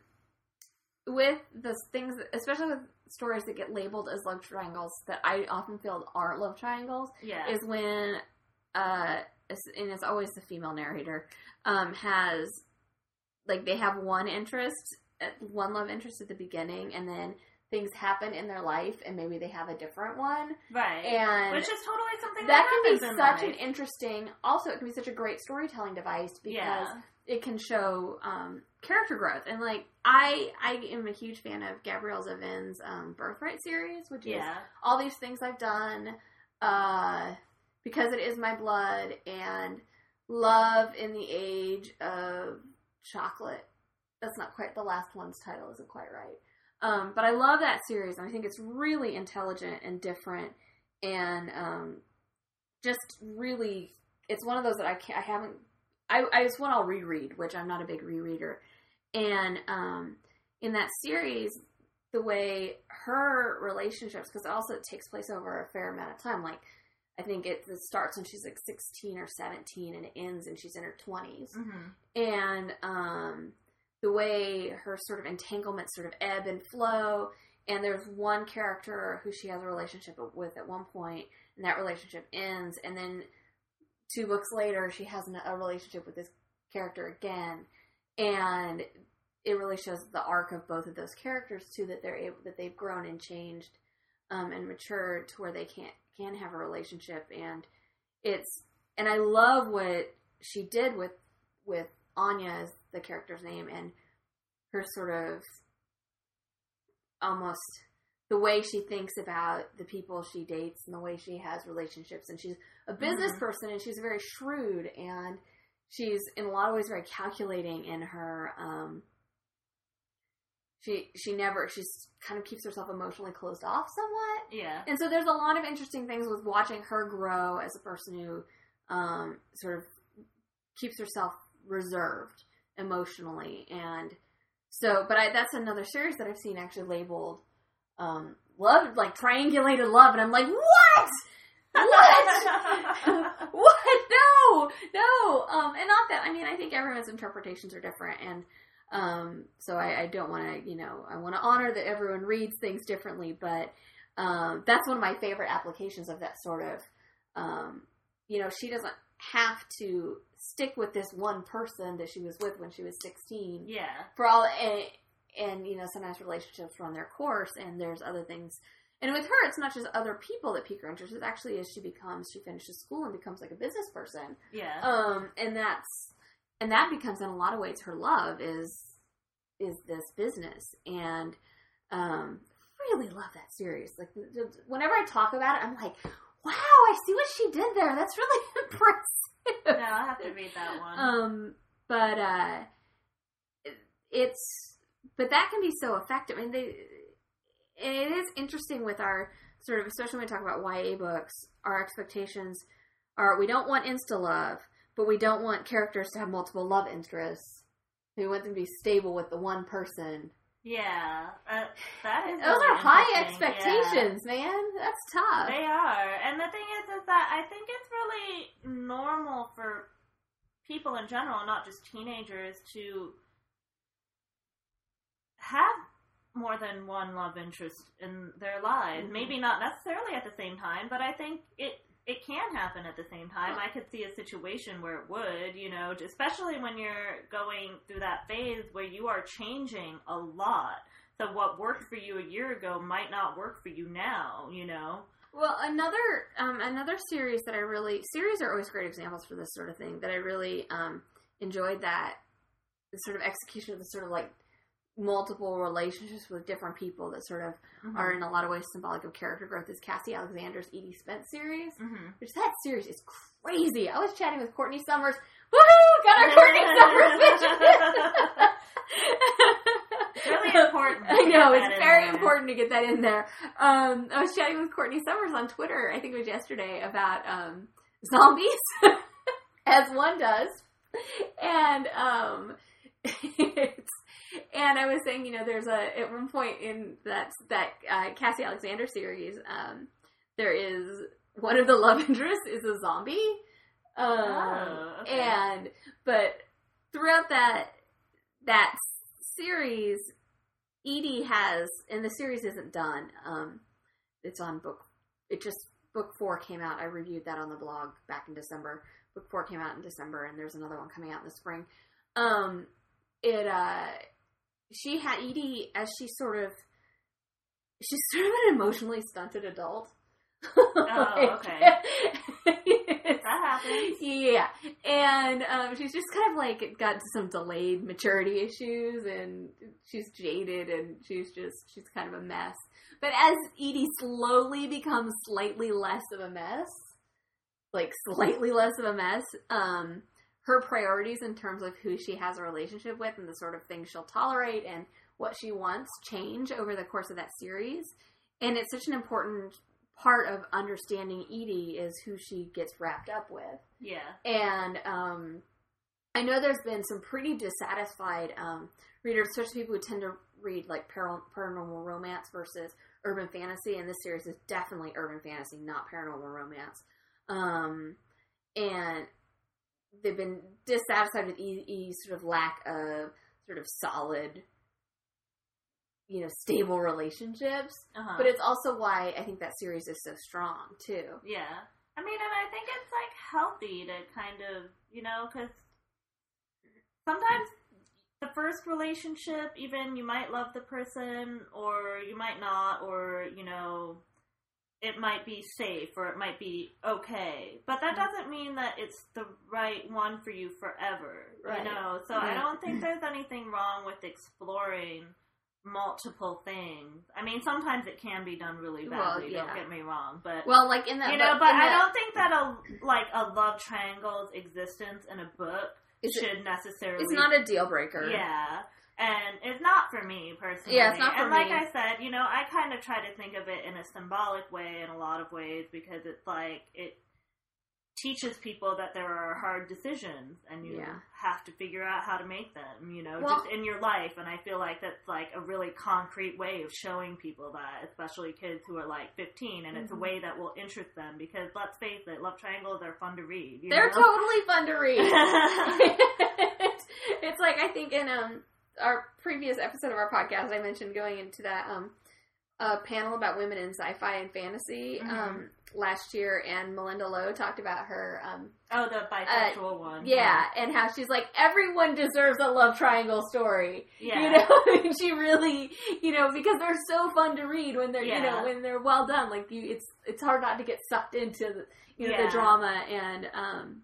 with the things, especially with stories that get labeled as love triangles, that I often feel aren't love triangles, yeah. is when, uh, and it's always the female narrator, um, has like they have one interest, one love interest at the beginning, and then things happen in their life, and maybe they have a different one, right. and Which is totally something that that, can be such life. an interesting. Also, it can be such a great storytelling device because yeah. it can show um, character growth. And like I, I am a huge fan of Gabrielle Zevin's um, Birthright series, which is Yeah. all these things I've done uh, because it is my blood and love in the age of chocolate. That's not quite the last one's title isn't quite right. Um, but I love that series and I think it's really intelligent and different and um, just really it's one of those that I can't I haven't I, I it's one I'll reread, which I'm not a big rereader. And um, in that series, the way her relationships, because also it takes place over a fair amount of time. Like I think it, it starts when she's like 16 or 17, and it ends and she's in her 20s. hmm And um, the way her sort of entanglements sort of ebb and flow. And there's one character who she has a relationship with at one point, and that relationship ends. And then two books later, she has a relationship with this character again, and it really shows the arc of both of those characters too. That they're able, that they've grown and changed um, and matured to where they can can have a relationship, and it's and I love what she did with with Anya is the character's name, and her sort of almost the way she thinks about the people she dates and the way she has relationships and she's a business Mhm. person and she's very shrewd and she's in a lot of ways very calculating in her um she she never she's kind of keeps herself emotionally closed off somewhat Yeah. and so there's a lot of interesting things with watching her grow as a person who um, sort of keeps herself reserved emotionally. And so, but I, that's another series that I've seen actually labeled um, love, like triangulated love. And I'm like, what? What? what? No, no. Um, and not that, I mean, I think everyone's interpretations are different. And um, so I, I don't want to, you know, I want to honor that everyone reads things differently, but um, that's one of my favorite applications of that sort of, um, you know, she doesn't have to stick with this one person that she was with when she was 16 yeah. for all, and, and, you know, sometimes relationships run their course and there's other things. And with her, it's not just other people that pique her interest. It's actually as she becomes, she finishes school and becomes like a business person. Yeah. Um, and that's and that becomes in a lot of ways her love is is this business and um really love that series. Like whenever I talk about it, I'm like, wow, I see what she did there. That's really impressive. No, I'll have to read that one. Um, but uh, it's but that can be so effective. I mean, they it is interesting with our sort of, especially when we talk about YA books, our expectations are we don't want insta love, but we don't want characters to have multiple love interests. We want them to be stable with the one person. Yeah, uh, that is. Those really are high interesting, yeah. expectations, man. That's tough. They are. And the thing is, is that I think it's really normal for people in general, not just teenagers, to have more than one love interest in their lives. Mhm. Maybe not necessarily at the same time, but I think it it can happen at the same time. I could see a situation where it would, you know, especially when you're going through that phase where you are changing a lot. So what worked for you a year ago might not work for you now, you know. Well, another um, another series that I really series are always great examples for this sort of thing that I really um, enjoyed that the sort of execution of the sort of like multiple relationships with different people that sort of are in a lot of ways symbolic of character growth is Cassie Alexander's Edie Spence series, hmm which that series is crazy. I was chatting with Courtney Summers. Woohoo! Got our Courtney Summers bitch. really important I know it's very there. important to get that in there. Um, I was chatting with Courtney Summers on Twitter. I think it was yesterday about um, zombies, as one does, and um, and I was saying, you know, there's a at one point in that that uh, Cassie Alexander series, um, there is one of the love interests is a zombie. Um, Oh, okay. and but throughout that that series, Edie has, and the series isn't done. Um, it's on book. It just book four came out. I reviewed that on the blog back in December. Book four came out in December, and there's another one coming out in the spring. Um, it uh, she had Edie as she sort of she's sort of an emotionally stunted adult. Oh, okay. That happens. yeah, and um, she's just kind of like got some delayed maturity issues, and she's jaded, and she's just she's kind of a mess. But as Edie slowly becomes slightly less of a mess, like slightly less of a mess, um, her priorities in terms of who she has a relationship with and the sort of things she'll tolerate and what she wants change over the course of that series. And it's such an important part of understanding Edie is who she gets wrapped up with. Yeah. And um, I know there's been some pretty dissatisfied um, readers, especially people who tend to read like paranormal romance versus urban fantasy. And this series is definitely urban fantasy, not paranormal romance. Um, and they've been dissatisfied with E- sort of lack of sort of solid, you know, stable relationships. Uh-huh. But it's also why I think that series is so strong too. Yeah. I mean, and I think it's like healthy to kind of, you know, because sometimes the first relationship, even you might love the person or you might not, or, you know, it might be safe or it might be okay. But that Mhm. doesn't mean that it's the right one for you forever, Right. you know? So I don't think there's anything wrong with exploring multiple things. I mean, sometimes it can be done really Well, badly, yeah. don't get me wrong, but Well, like in that, you know, but in I that- don't think that a like a love triangle's existence in a book should necessarily. it's not a deal breaker. Yeah, and it's not for me personally. Yeah, it's not for and like. I said, you know, I kind of try to think of it in a symbolic way in a lot of ways because it's like it teaches people that there are hard decisions and you Yeah. have to figure out how to make them. You know, Well- just in your life, and I feel like that's like a really concrete way of showing people that, especially kids who are like 15, and it's a Mhm. way that will interest them because let's face it, love triangles are fun to read. you They're know? totally fun to read. it's like I think in um our previous episode of our podcast, I mentioned going into that um uh, panel about women in sci-fi and fantasy Mhm. um last year, and Malinda Lo talked about her um oh, the bisexual one. yeah, and how she's like everyone deserves a love triangle story. Yeah. You know, she really, you know, because they're so fun to read when they're, you know, when they're well done. Like you, it's it's hard not to get sucked into, the, you know, Yeah. the drama and um,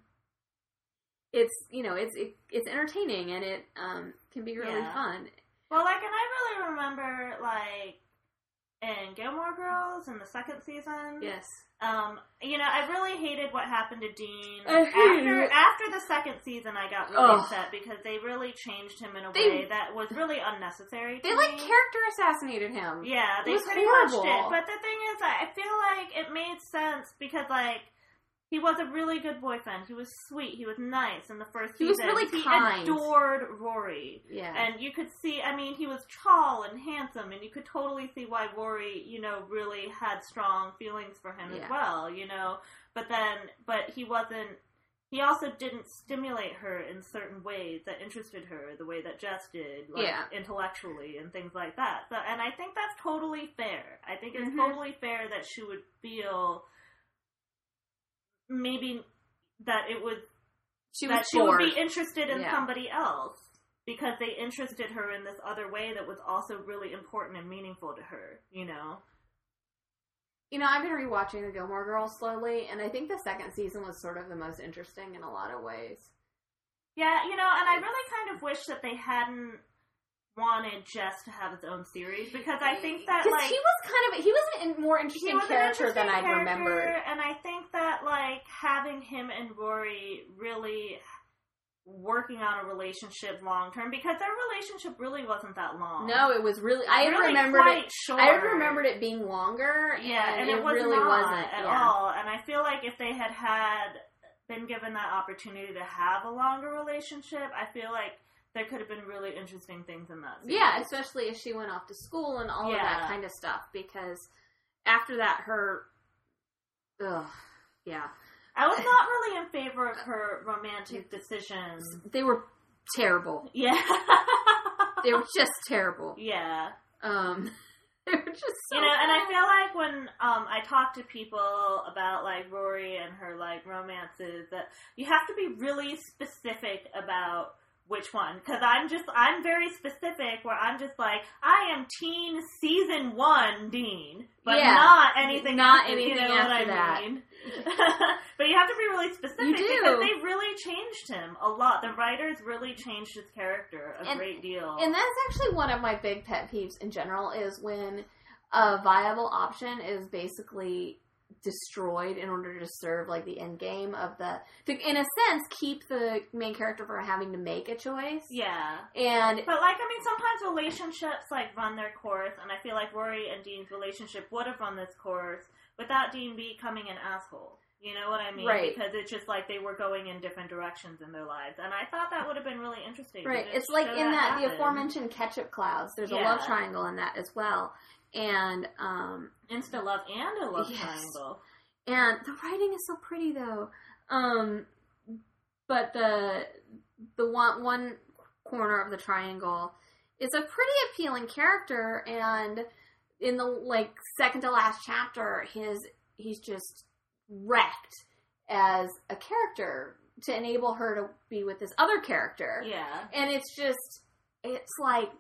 it's you know, it's it, it's entertaining and it um can be really Yeah. fun. Well, like, and I really remember, like, in Gilmore Girls in the second season. Yes. Um, you know, I really hated what happened to Dean. After after the second season, I got really Ugh. upset because they really changed him in a They- way that was really unnecessary. They to like character assassinated him. Yeah, It they was pretty much horrible. did. But the thing is, I feel like it made sense because, like, he was a really good boyfriend. He was sweet. He was nice in the first He was really he kind. adored Rory. Yeah. And you could see, I mean, he was tall and handsome, and you could totally see why Rory, you know, really had strong feelings for him Yeah. as well, you know. But then, but he wasn't, he also didn't stimulate her in certain ways that interested her, the way that Jess did, like Yeah. intellectually and things like that. So, and I think that's totally fair. I think it's Mhm. totally fair that she would feel maybe that it would she was that she would be interested in Yeah. somebody else because they interested her in this other way that was also really important and meaningful to her, you know? You know, I've been rewatching the Gilmore Girls slowly, and I think the second season was sort of the most interesting in a lot of ways. Yeah, you know, and I really kind of wish that they hadn't wanted Jess to have its own series because I think that, like, he was kind of he was an more interesting character than I'd character, remembered. and I think that, like, having him and Rory really working on a relationship long term because their relationship really wasn't that long. No, it was really I really remembered quite it. short. I remembered it being longer. Yeah, and, it, it, was really wasn't at yeah. all. And I feel like if they had had been given that opportunity to have a longer relationship, I feel like there could have been really interesting things in that. Series. Yeah, especially as she went off to school and all of that kind of stuff. Because after that, her, ugh, yeah, I was not really in favor of her romantic decisions. they were terrible. Yeah, They were just terrible. yeah. Um, they were just so you know, and I feel like when um, I talk to people about like Rory and her like romances, that you have to be really specific about which one. Because I'm just I'm very specific, where I'm just like I am teen season one Dean, but Yeah. not anything, Not anything you know after what I that. mean? but you have to be really specific You do. because they really changed him a lot. The writers really changed his character a And- great deal. And that's actually one of my big pet peeves in general is when a viable option is basically destroyed in order to serve like the end game of the to in a sense keep the main character from having to make a choice. yeah. And But like, I mean, sometimes relationships like run their course, and I feel like Rory and Dean's relationship would have run this course without Dean becoming an asshole. You know what I mean? Right. Because it's just like they were going in different directions in their lives, and I thought that would have been really interesting. right, it's like in that the aforementioned ketchup clouds. There's a love triangle in that as well. And um insta love and a love Yes. triangle. and the writing is so pretty though. Um but the the one one corner of the triangle is a pretty appealing character and in the like second to last chapter his he's just wrecked as a character to enable her to be with this other character Yeah. and it's just it's like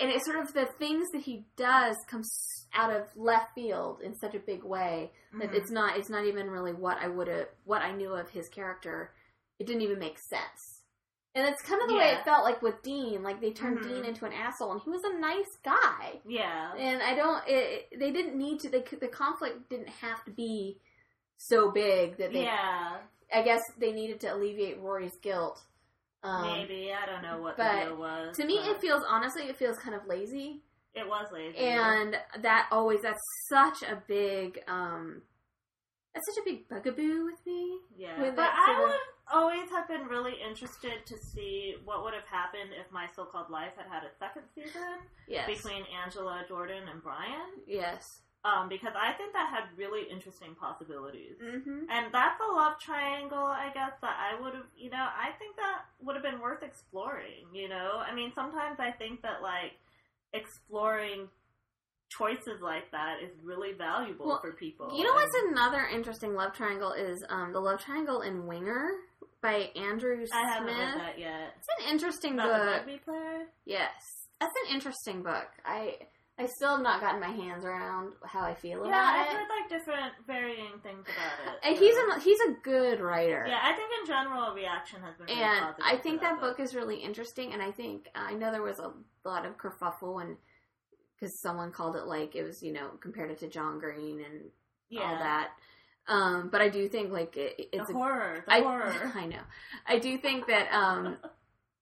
and it's sort of the things that he does comes out of left field in such a big way that Mhm. it's not it's not even really what I would have what I knew of his character. It didn't even make sense. And it's kind of the way it felt like with Dean. Like they turned Mhm. Dean into an asshole, and he was a nice guy. Yeah. And I don't. It, it- they didn't need to. They could, the conflict didn't have to be so big that they. yeah. I guess they needed to alleviate Rory's guilt. Um, Maybe I don't know what but the deal was. To me, but it feels honestly, it feels kind of lazy, it was lazy. and that always that's such a big um, that's such a big bugaboo with me. Yeah, with but I sort of- would always have been really interested to see what would have happened if My So-Called Life had had a second season Yes, between Angela, Jordan, and Brian. yes, Um, because I think that had really interesting possibilities. mm-hmm. And that's a love triangle, I guess, that I would have, you know, I think that would have been worth exploring, you know? I mean, sometimes I think that, like, exploring choices like that is really valuable Well, for people. You know what's And another interesting love triangle is um, the love triangle in Winger by Andrew I haven't read that yet. It's an interesting About book. rugby player? Yes, that's an interesting book. I I still have not gotten my hands around how I feel Yeah, about it. Yeah, I've heard like different varying things about it. And so- he's a he's a good writer. yeah, I think in general reaction has been really and positive I think that book is really interesting. And I think I know there was a lot of kerfuffle and because someone called it like it was you know compared it to John Green and yeah. all that. Um, but I do think like it, it's the a horror. The I, horror. I know. I do think that um,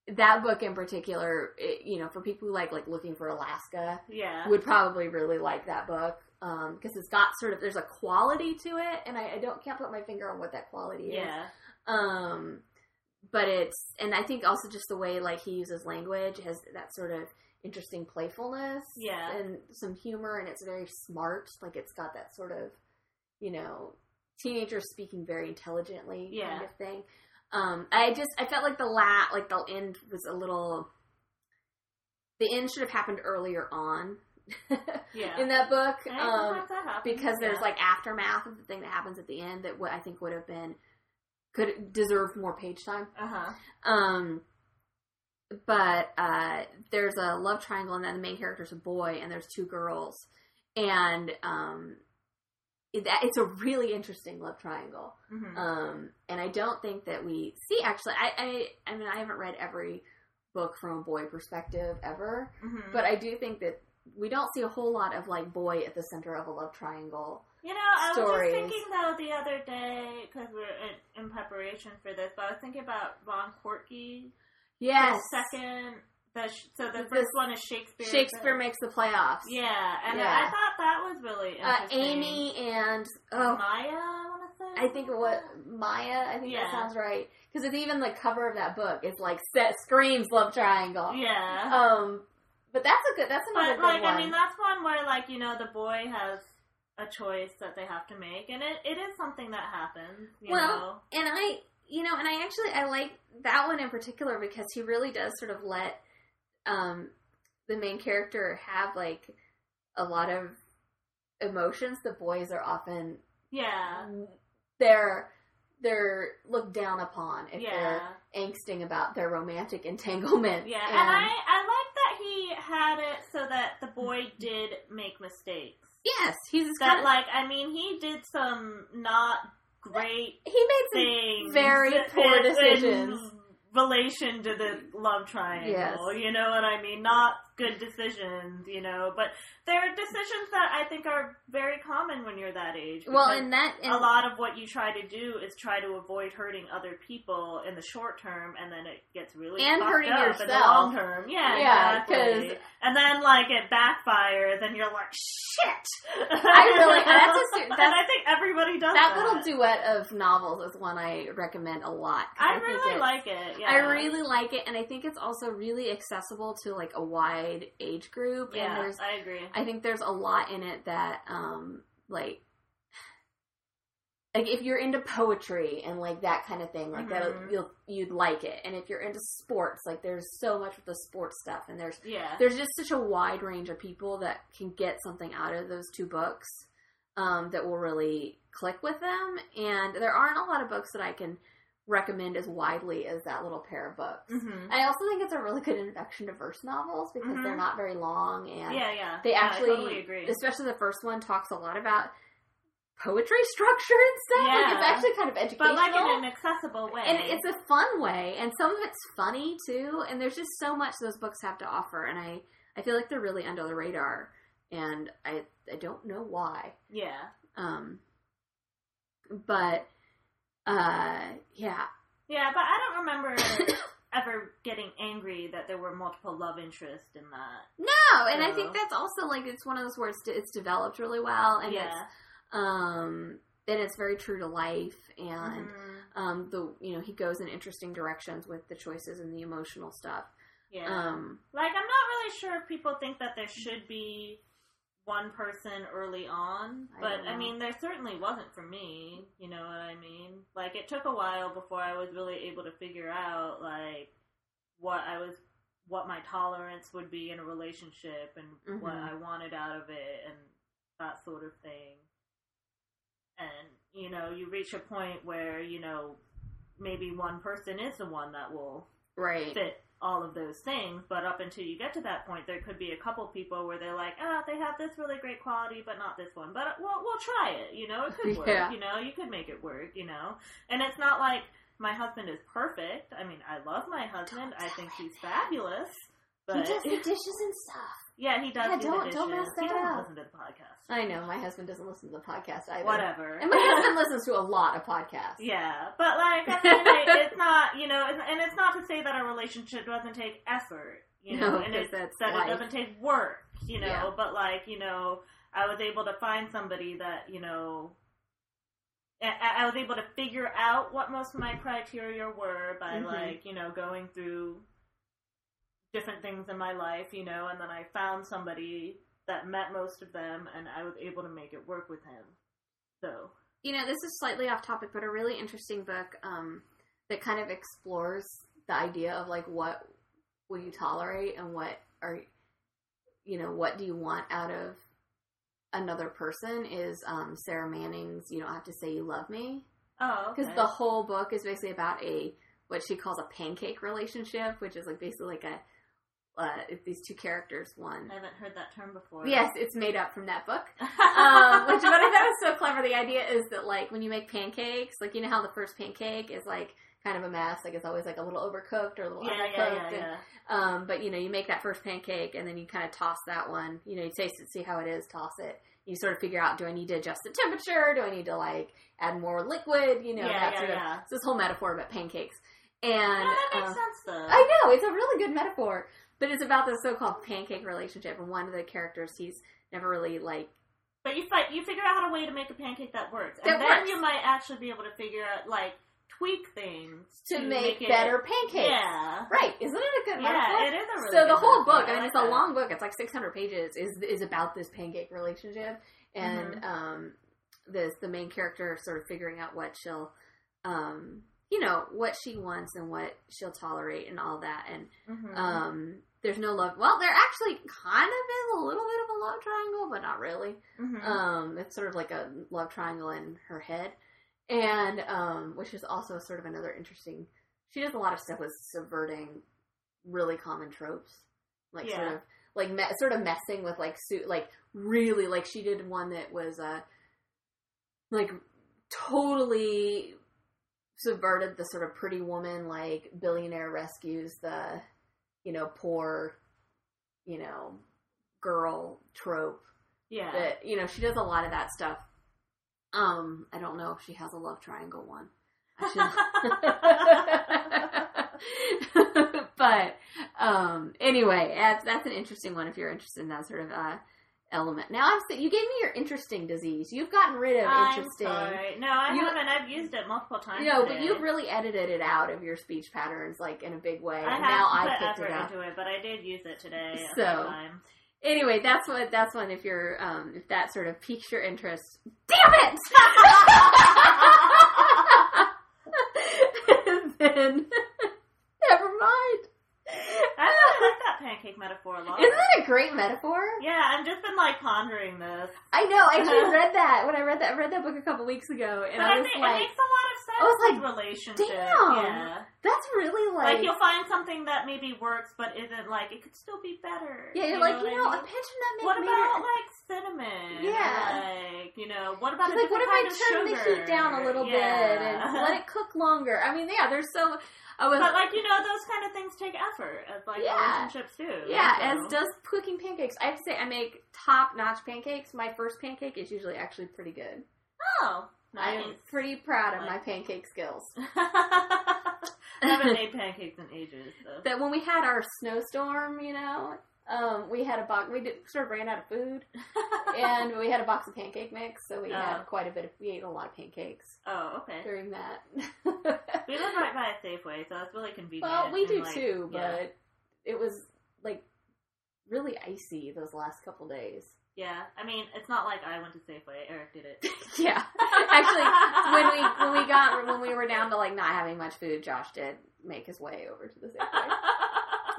that book in particular, it, you know, for people who like like looking for Alaska, Yeah. would probably really like that book because it's got sort of there's a quality to it, and I, I don't can't put my finger on what that quality is. yeah. Um, but it's and I think also just the way like he uses language has that sort of interesting playfulness, Yeah. and some humor, and it's very smart. Like it's got that sort of you know teenagers speaking very intelligently Yeah. kind of thing. Um, I just I felt like the lat like the end was a little. The end should have happened earlier on Yeah. in that book. Um, that because there's yeah. like aftermath of the thing that happens at the end that what I think would have been could deserve more page time. Uh huh. Um, but uh, there's a love triangle, and then the main character's a boy, and there's two girls, and um, it, it's a really interesting love triangle. hmm Um, and I don't think that we see actually. I, I I mean I haven't read every book from a boy perspective ever, hmm but I do think that we don't see a whole lot of like boy at the center of a love triangle. You know, I was just thinking though the other day because we're in, in preparation for this, but I was thinking about Ron Koertge. Yes, The second, the so the first one is Shakespeare. Shakespeare makes the playoffs. Yeah, and Yeah. I thought that was really Uh. Amy and oh, Maya, I want to say. I think it was Maya. I think Yeah. that sounds right because it's even the cover of that book. It's like set screams love triangle. Yeah. Um, but that's a good. That's another But good like, one. I mean, that's one where like you know the boy has a choice that they have to make, and it, it is something that happens. You Well, know? and I, you know, and I actually I like that one in particular because he really does sort of let um the main character have like a lot of emotions. The boys are often yeah, they're they're looked down upon if yeah, they're angsting about their romantic entanglement. yeah. And, I I like that he had it so that the boy did make mistakes. yes, he's That kind of like I mean he did some not great he made some things, very in- poor in decisions. relation to the love triangle. Yes. You know what I mean? Not good decisions, you know, but there are decisions that I think are very common when you're that age. well, and that and a lot of what you try to do is try to avoid hurting other people in the short term, and then it gets really And hurting up in the yourself. long term. Yeah, Yeah, exactly. And then like it backfires, and you're like, shit. I really- that's a ser- and I think everybody does that that. little duet of novels is one I recommend a lot. I think really like it. Yeah. I really like it, and I think it's also really accessible to like a wide age group. Yeah, And there's, I agree. I think there's a lot in it that, um, like, like if you're into poetry and like that kind of thing, like that, Mhm. you'll you'd like it. And if you're into sports, like there's so much with the sports stuff, and there's Yeah. there's just such a wide range of people that can get something out of those two books um, that will really click with them. And there aren't a lot of books that I can recommend as widely as that little pair of books. hmm I also think it's a really good introduction to verse novels because Mhm. they're not very long and Yeah, yeah. they Yeah, actually, totally agree. especially the first one, talks a lot about poetry structure and stuff. Like it's actually kind of educational. But like in an accessible way. and it's a fun way, and some of it's funny too. And there's just so much those books have to offer, and I I feel like they're really under the radar, and I I don't know why. yeah. Um, but uh, yeah, Yeah, but I don't remember ever getting angry that there were multiple love interests in that. no, and I think that's also like it's one of those where it's, it's developed really well, and yeah. it's um, and it's very true to life, and Mhm. um, the you know he goes in interesting directions with the choices and the emotional stuff. Yeah. Um, like I'm not really sure if people think that there should be one person early on, but don't I, mean there certainly wasn't for me, you know what I mean? Like it took a while before I was really able to figure out like what I was what my tolerance would be in a relationship and what Mhm. I wanted out of it and that sort of thing. And you know, you reach a point where, you know, maybe one person is the one that will right. fit all of those things, but up until you get to that point, there could be a couple people where they're like, ah, they have this really great quality, but not this one. But we'll we'll try it. You know, it could work. Yeah. You know, you could make it work. You know, and it's not like my husband is perfect. I mean, I love my husband. I think he's fabulous. But he does the dishes and stuff. Yeah, he does. Yeah, do don't- don't mess He that doesn't up. listen to the podcast. I know my husband doesn't listen to the podcast either. Whatever. And my husband listens to a lot of podcasts. Yeah, but like at the end of the day, it's not you know, and it's not to say that a relationship doesn't take effort, you know, No, and it's that life. it doesn't take work, you know. Yeah. But like you know, I was able to find somebody that you know. I was able to figure out what most of my criteria were by Mhm. like you know going through different things in my life, you know, and then I found somebody that met most of them, and I was able to make it work with him. So You know, this is slightly off topic, but a really interesting book um, that kind of explores the idea of like what will you tolerate and what are you know what do you want out of another person is um, Sarra Manning's "You Don't Have to Say You Love Me" oh, because okay. the whole book is basically about a what she calls a pancake relationship, which is like basically like a uh, these two characters. One, I haven't heard that term before. yes, it's made up from that book um, which what I thought was so clever. The idea is that like when you make pancakes, like you know how the first pancake is like kind of a mess, like it's always like a little overcooked or a little yeah, undercooked. yeah, yeah, and, yeah. Um, but you know, you make that first pancake and then you kind of toss that one. You know, you taste it, see how it is, toss it. You sort of figure out: do I need to adjust the temperature? Do I need to like add more liquid? You know, Yeah, that yeah, sort of. yeah. It's this whole metaphor about pancakes, and that makes um, sense though. I know it's a really good metaphor, but it's about this so-called pancake relationship. And one of the characters, he's never really like but you fight, you figure out how to way to make a pancake that works, and That then works. you might actually be able to figure out like tweak things to, make, it- better pancakes. Yeah, Right. Isn't it a good metaphor? yeah, it is a really. so the whole book, I mean, it's a long book. It's like 600 pages. is is about this pancake relationship, and Mm-hmm. um, this the main character sort of figuring out what she'll, um, you know, what she wants and what she'll tolerate and all that. And Mhm. um, there's no love. Well, there actually kind of is a little bit of a love triangle, but not really. Mhm. Um, it's sort of like a love triangle in her head, and um, which is also sort of another interesting. She does a lot of stuff with subverting really common tropes, like sort of like me- sort of messing with like suit, like really like she did one that was uh like totally subverted the sort of pretty woman like billionaire rescues the you know poor you know girl trope yeah. that you know she does a lot of that stuff. Um, I don't know if she has a love triangle one. But um, anyway, that's, that's an interesting one if you're interested in that sort of uh, element. Now, I'm you gave me your interesting disease. You've gotten rid of I'm interesting. sorry. No, I You- haven't. I've used it multiple times. You know, but you've really edited it out of your speech patterns, like in a big way. I and have now put I picked effort it up. into it, but I did use it today. So. Anyway, that's what that's one. If you're um, if that sort of piques your interest, damn it! then never mind. I really like that pancake metaphor a lot. Isn't that a great metaphor? Yeah, I've just been like pondering this. I know. I actually read that when I read that. I read that book a couple weeks ago, and But I I was think it makes a lot of sense I was like, relationship. damn. Yeah. "That's really like." Like, you'll find something that maybe works, but isn't like it could still be better. yeah, you're like, you know, I a mean? pension that made What about like cinnamon? Yeah. Like you know, what about a like, what if I of turn the heat down a little Yeah. bit and let it cook longer? I mean, yeah, there's so. I was, But like you know, those kind of things take effort, as like Yeah. relationships do. Yeah, so. as does cooking pancakes. I have to say, I make top notch pancakes. My first pancake is usually actually pretty good. Oh, I nice. am pretty proud of my pancake skills. I haven't made pancakes in ages, though. That when we had our snowstorm, you know, um, we had a box. We did, sort of ran out of food, and we had a box of pancake mix, so we Oh. had quite a bit. Of, we ate a lot of pancakes oh, okay. during that. We live right by a Safeway, so it's really convenient. well, we and, do like, too, but yeah. it was like really icy those last couple days. Yeah, I mean, it's not like I went to Safeway. Eric did it. yeah. Actually, when we when we got when we were down to like not having much food, Josh did make his way over to the Safeway.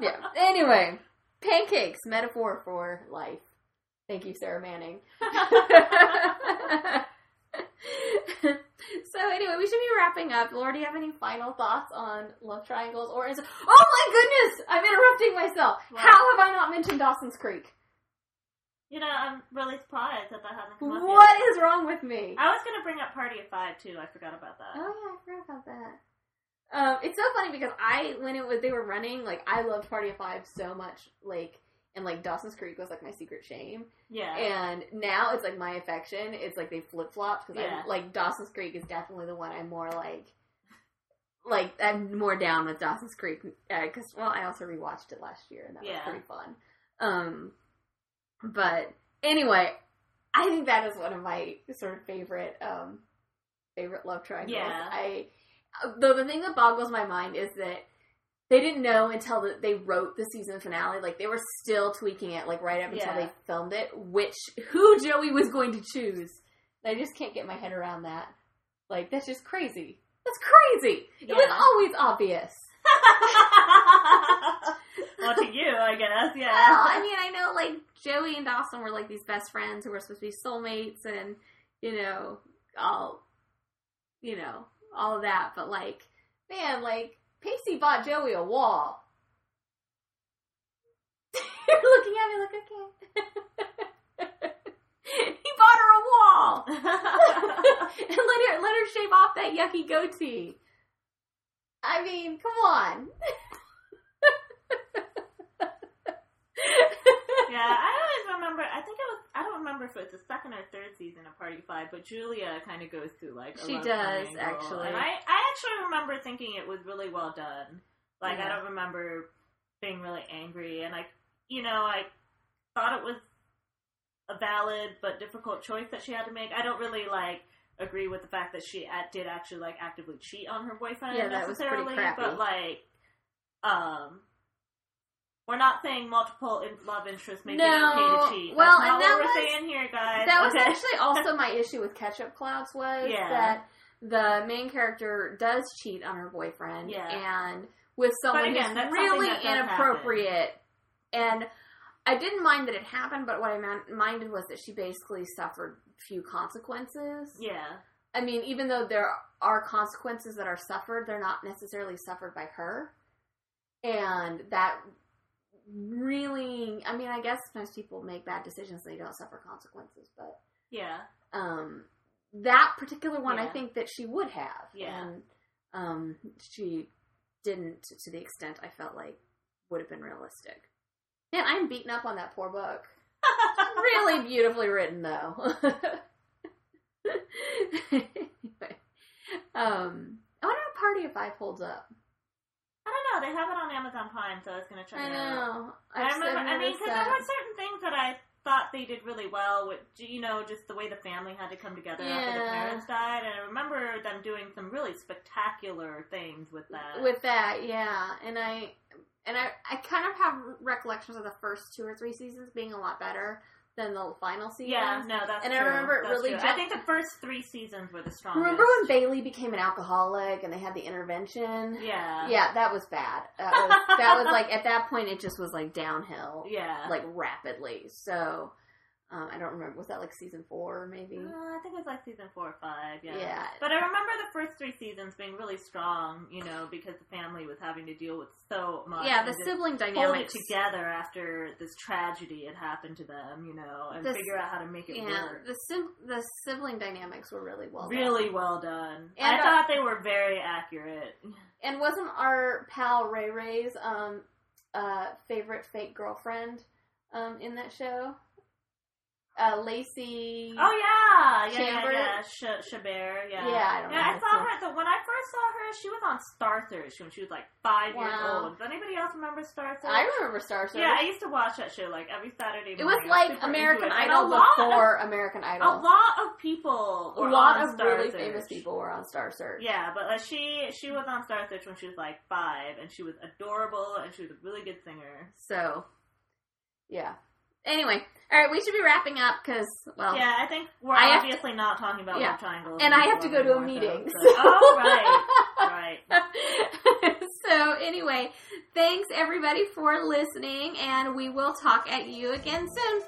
yeah. Anyway, pancakes metaphor for life. Thank you, Sarra Manning. so anyway, we should be wrapping up. Laura, do you have any final thoughts on love triangles, or is it? Oh my goodness! I'm interrupting myself. What? How have I not mentioned Dawson's Creek? You know, I'm really surprised that that hasn't come up What yet. is wrong with me? I was gonna bring up Party of Five too. I forgot about that. Oh yeah, I forgot about that. Um, it's so funny because I when it was they were running, like I loved Party of Five so much. Like and like Dawson's Creek was like my secret shame. Yeah. And now it's like my affection. It's like they flip flopped because Yeah. I'm like Dawson's Creek is definitely the one I'm more like. Like I'm more down with Dawson's Creek because well I also rewatched it last year and that was pretty fun. Um, but anyway, I think that is one of my sort of favorite um favorite love triangles. Yeah. I though the thing that boggles my mind is that they didn't know until the, they wrote the season finale. Like they were still tweaking it, like right up until Yeah. they filmed it, which who Joey was going to choose. I just can't get my head around that. Like that's just crazy. That's crazy. It was always obvious. well, to you, I guess. Yeah. Well, I mean, I know like Joey and Dawson were like these best friends who were supposed to be soulmates, and you know, all you know, all of that. But like, man, like Pacey bought Joey a wall. You're looking at me like okay. he bought her a wall and let her let her shave off that yucky goatee. I mean, come on. Yeah, I always remember. I think it was. I don't remember if it was the second or third season of Party Five, but Julia kind of goes through like a She does, triangle. actually. and I I actually remember thinking it was really well done. Like I don't remember being really angry, and I, you know, I thought it was a valid but difficult choice that she had to make. I don't really like agree with the fact that she a- did actually like actively cheat on her boyfriend Yeah, that was pretty necessarily, but like, um. We're not saying multiple in- love interests make it No, okay to cheat. well, That's not and that what we're was- saying here, guys. That was actually also my issue with Ketchup Clouds was Yeah. that the main character does cheat on her boyfriend Yeah. and with someone again, who's that's really that inappropriate. And I didn't mind that it happened, but what I meant, minded was that she basically suffered few consequences. yeah, I mean, even though there are consequences that are suffered, they're not necessarily suffered by her. And that really, I mean, I guess sometimes people make bad decisions and they don't suffer consequences, but yeah, um, that particular one, I think that she would have. Yeah. And um, she didn't to the extent I felt like would have been realistic. Man, I'm beaten up on that poor book. really beautifully written, though. Anyway, um, I wonder how Party of Five holds up. I know. They have it on Amazon Prime, so I was gonna check I it out. know. I remember. I mean, because there were certain things that I thought they did really well with, you know, just the way the family had to come together after the parents died, and I remember them doing some really spectacular things with that. with that, yeah. And I and I I kind of have recollections of the first two or three seasons being a lot better than the final season. yeah, no, that's And I remember it That's really true. I think the first three seasons were the strongest. Remember when Bailey became an alcoholic and they had the intervention? Yeah. Yeah, that was bad. That was that was like at that point it just was like downhill, Yeah. like rapidly. So um, I don't remember. Was that like season four maybe? Uh, I think it was like season four or five, yeah. Yeah. But I remember the first three seasons being really strong, you know, because the family was having to deal with so much. Yeah, the sibling dynamics. together after this tragedy had happened to them, you know, and The- figure out how to make it Yeah, work. the sim- the sibling dynamics were really well done. Really well done. And, I thought they were very accurate. And wasn't our pal Ray Ray's um uh favorite fake girlfriend um in that show? Uh Lacey Oh yeah, yeah, Chambers? yeah, yeah. Sh- Chabert, yeah. Yeah, I don't yeah, I saw her. The, when I first saw her, she was on Star Search when she was like five years old. Does anybody else remember Star Search? I remember Star Search. Yeah, I used to watch that show like every Saturday. it was like super American into it. And Idol before American Idol. a lot of people. A lot of Star really Search. famous people were on Star Search. Yeah, but like she she was on Star Search when she was like five, and she was adorable, and she was a really good singer. So, yeah. Anyway, all right, we should be wrapping up because, well, Yeah, I think we're I have to- obviously not talking about Yeah. love triangles. and I have to go to a meeting. so- so- Oh right, right. so anyway, thanks everybody for listening, and we will talk at you again soon.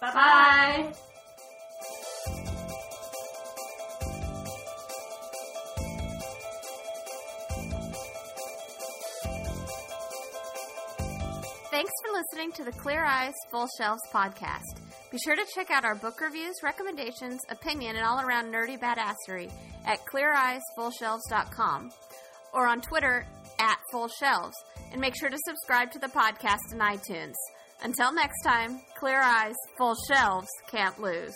Bye Bye. Thanks for listening to the Clear Eyes Full Shelves podcast. Be sure to check out our book reviews, recommendations, opinion, and all around nerdy badassery at cleareyesfullshelves.com or on Twitter at Full Shelves. And make sure to subscribe to the podcast in iTunes. Until next time, clear eyes, full shelves, can't lose.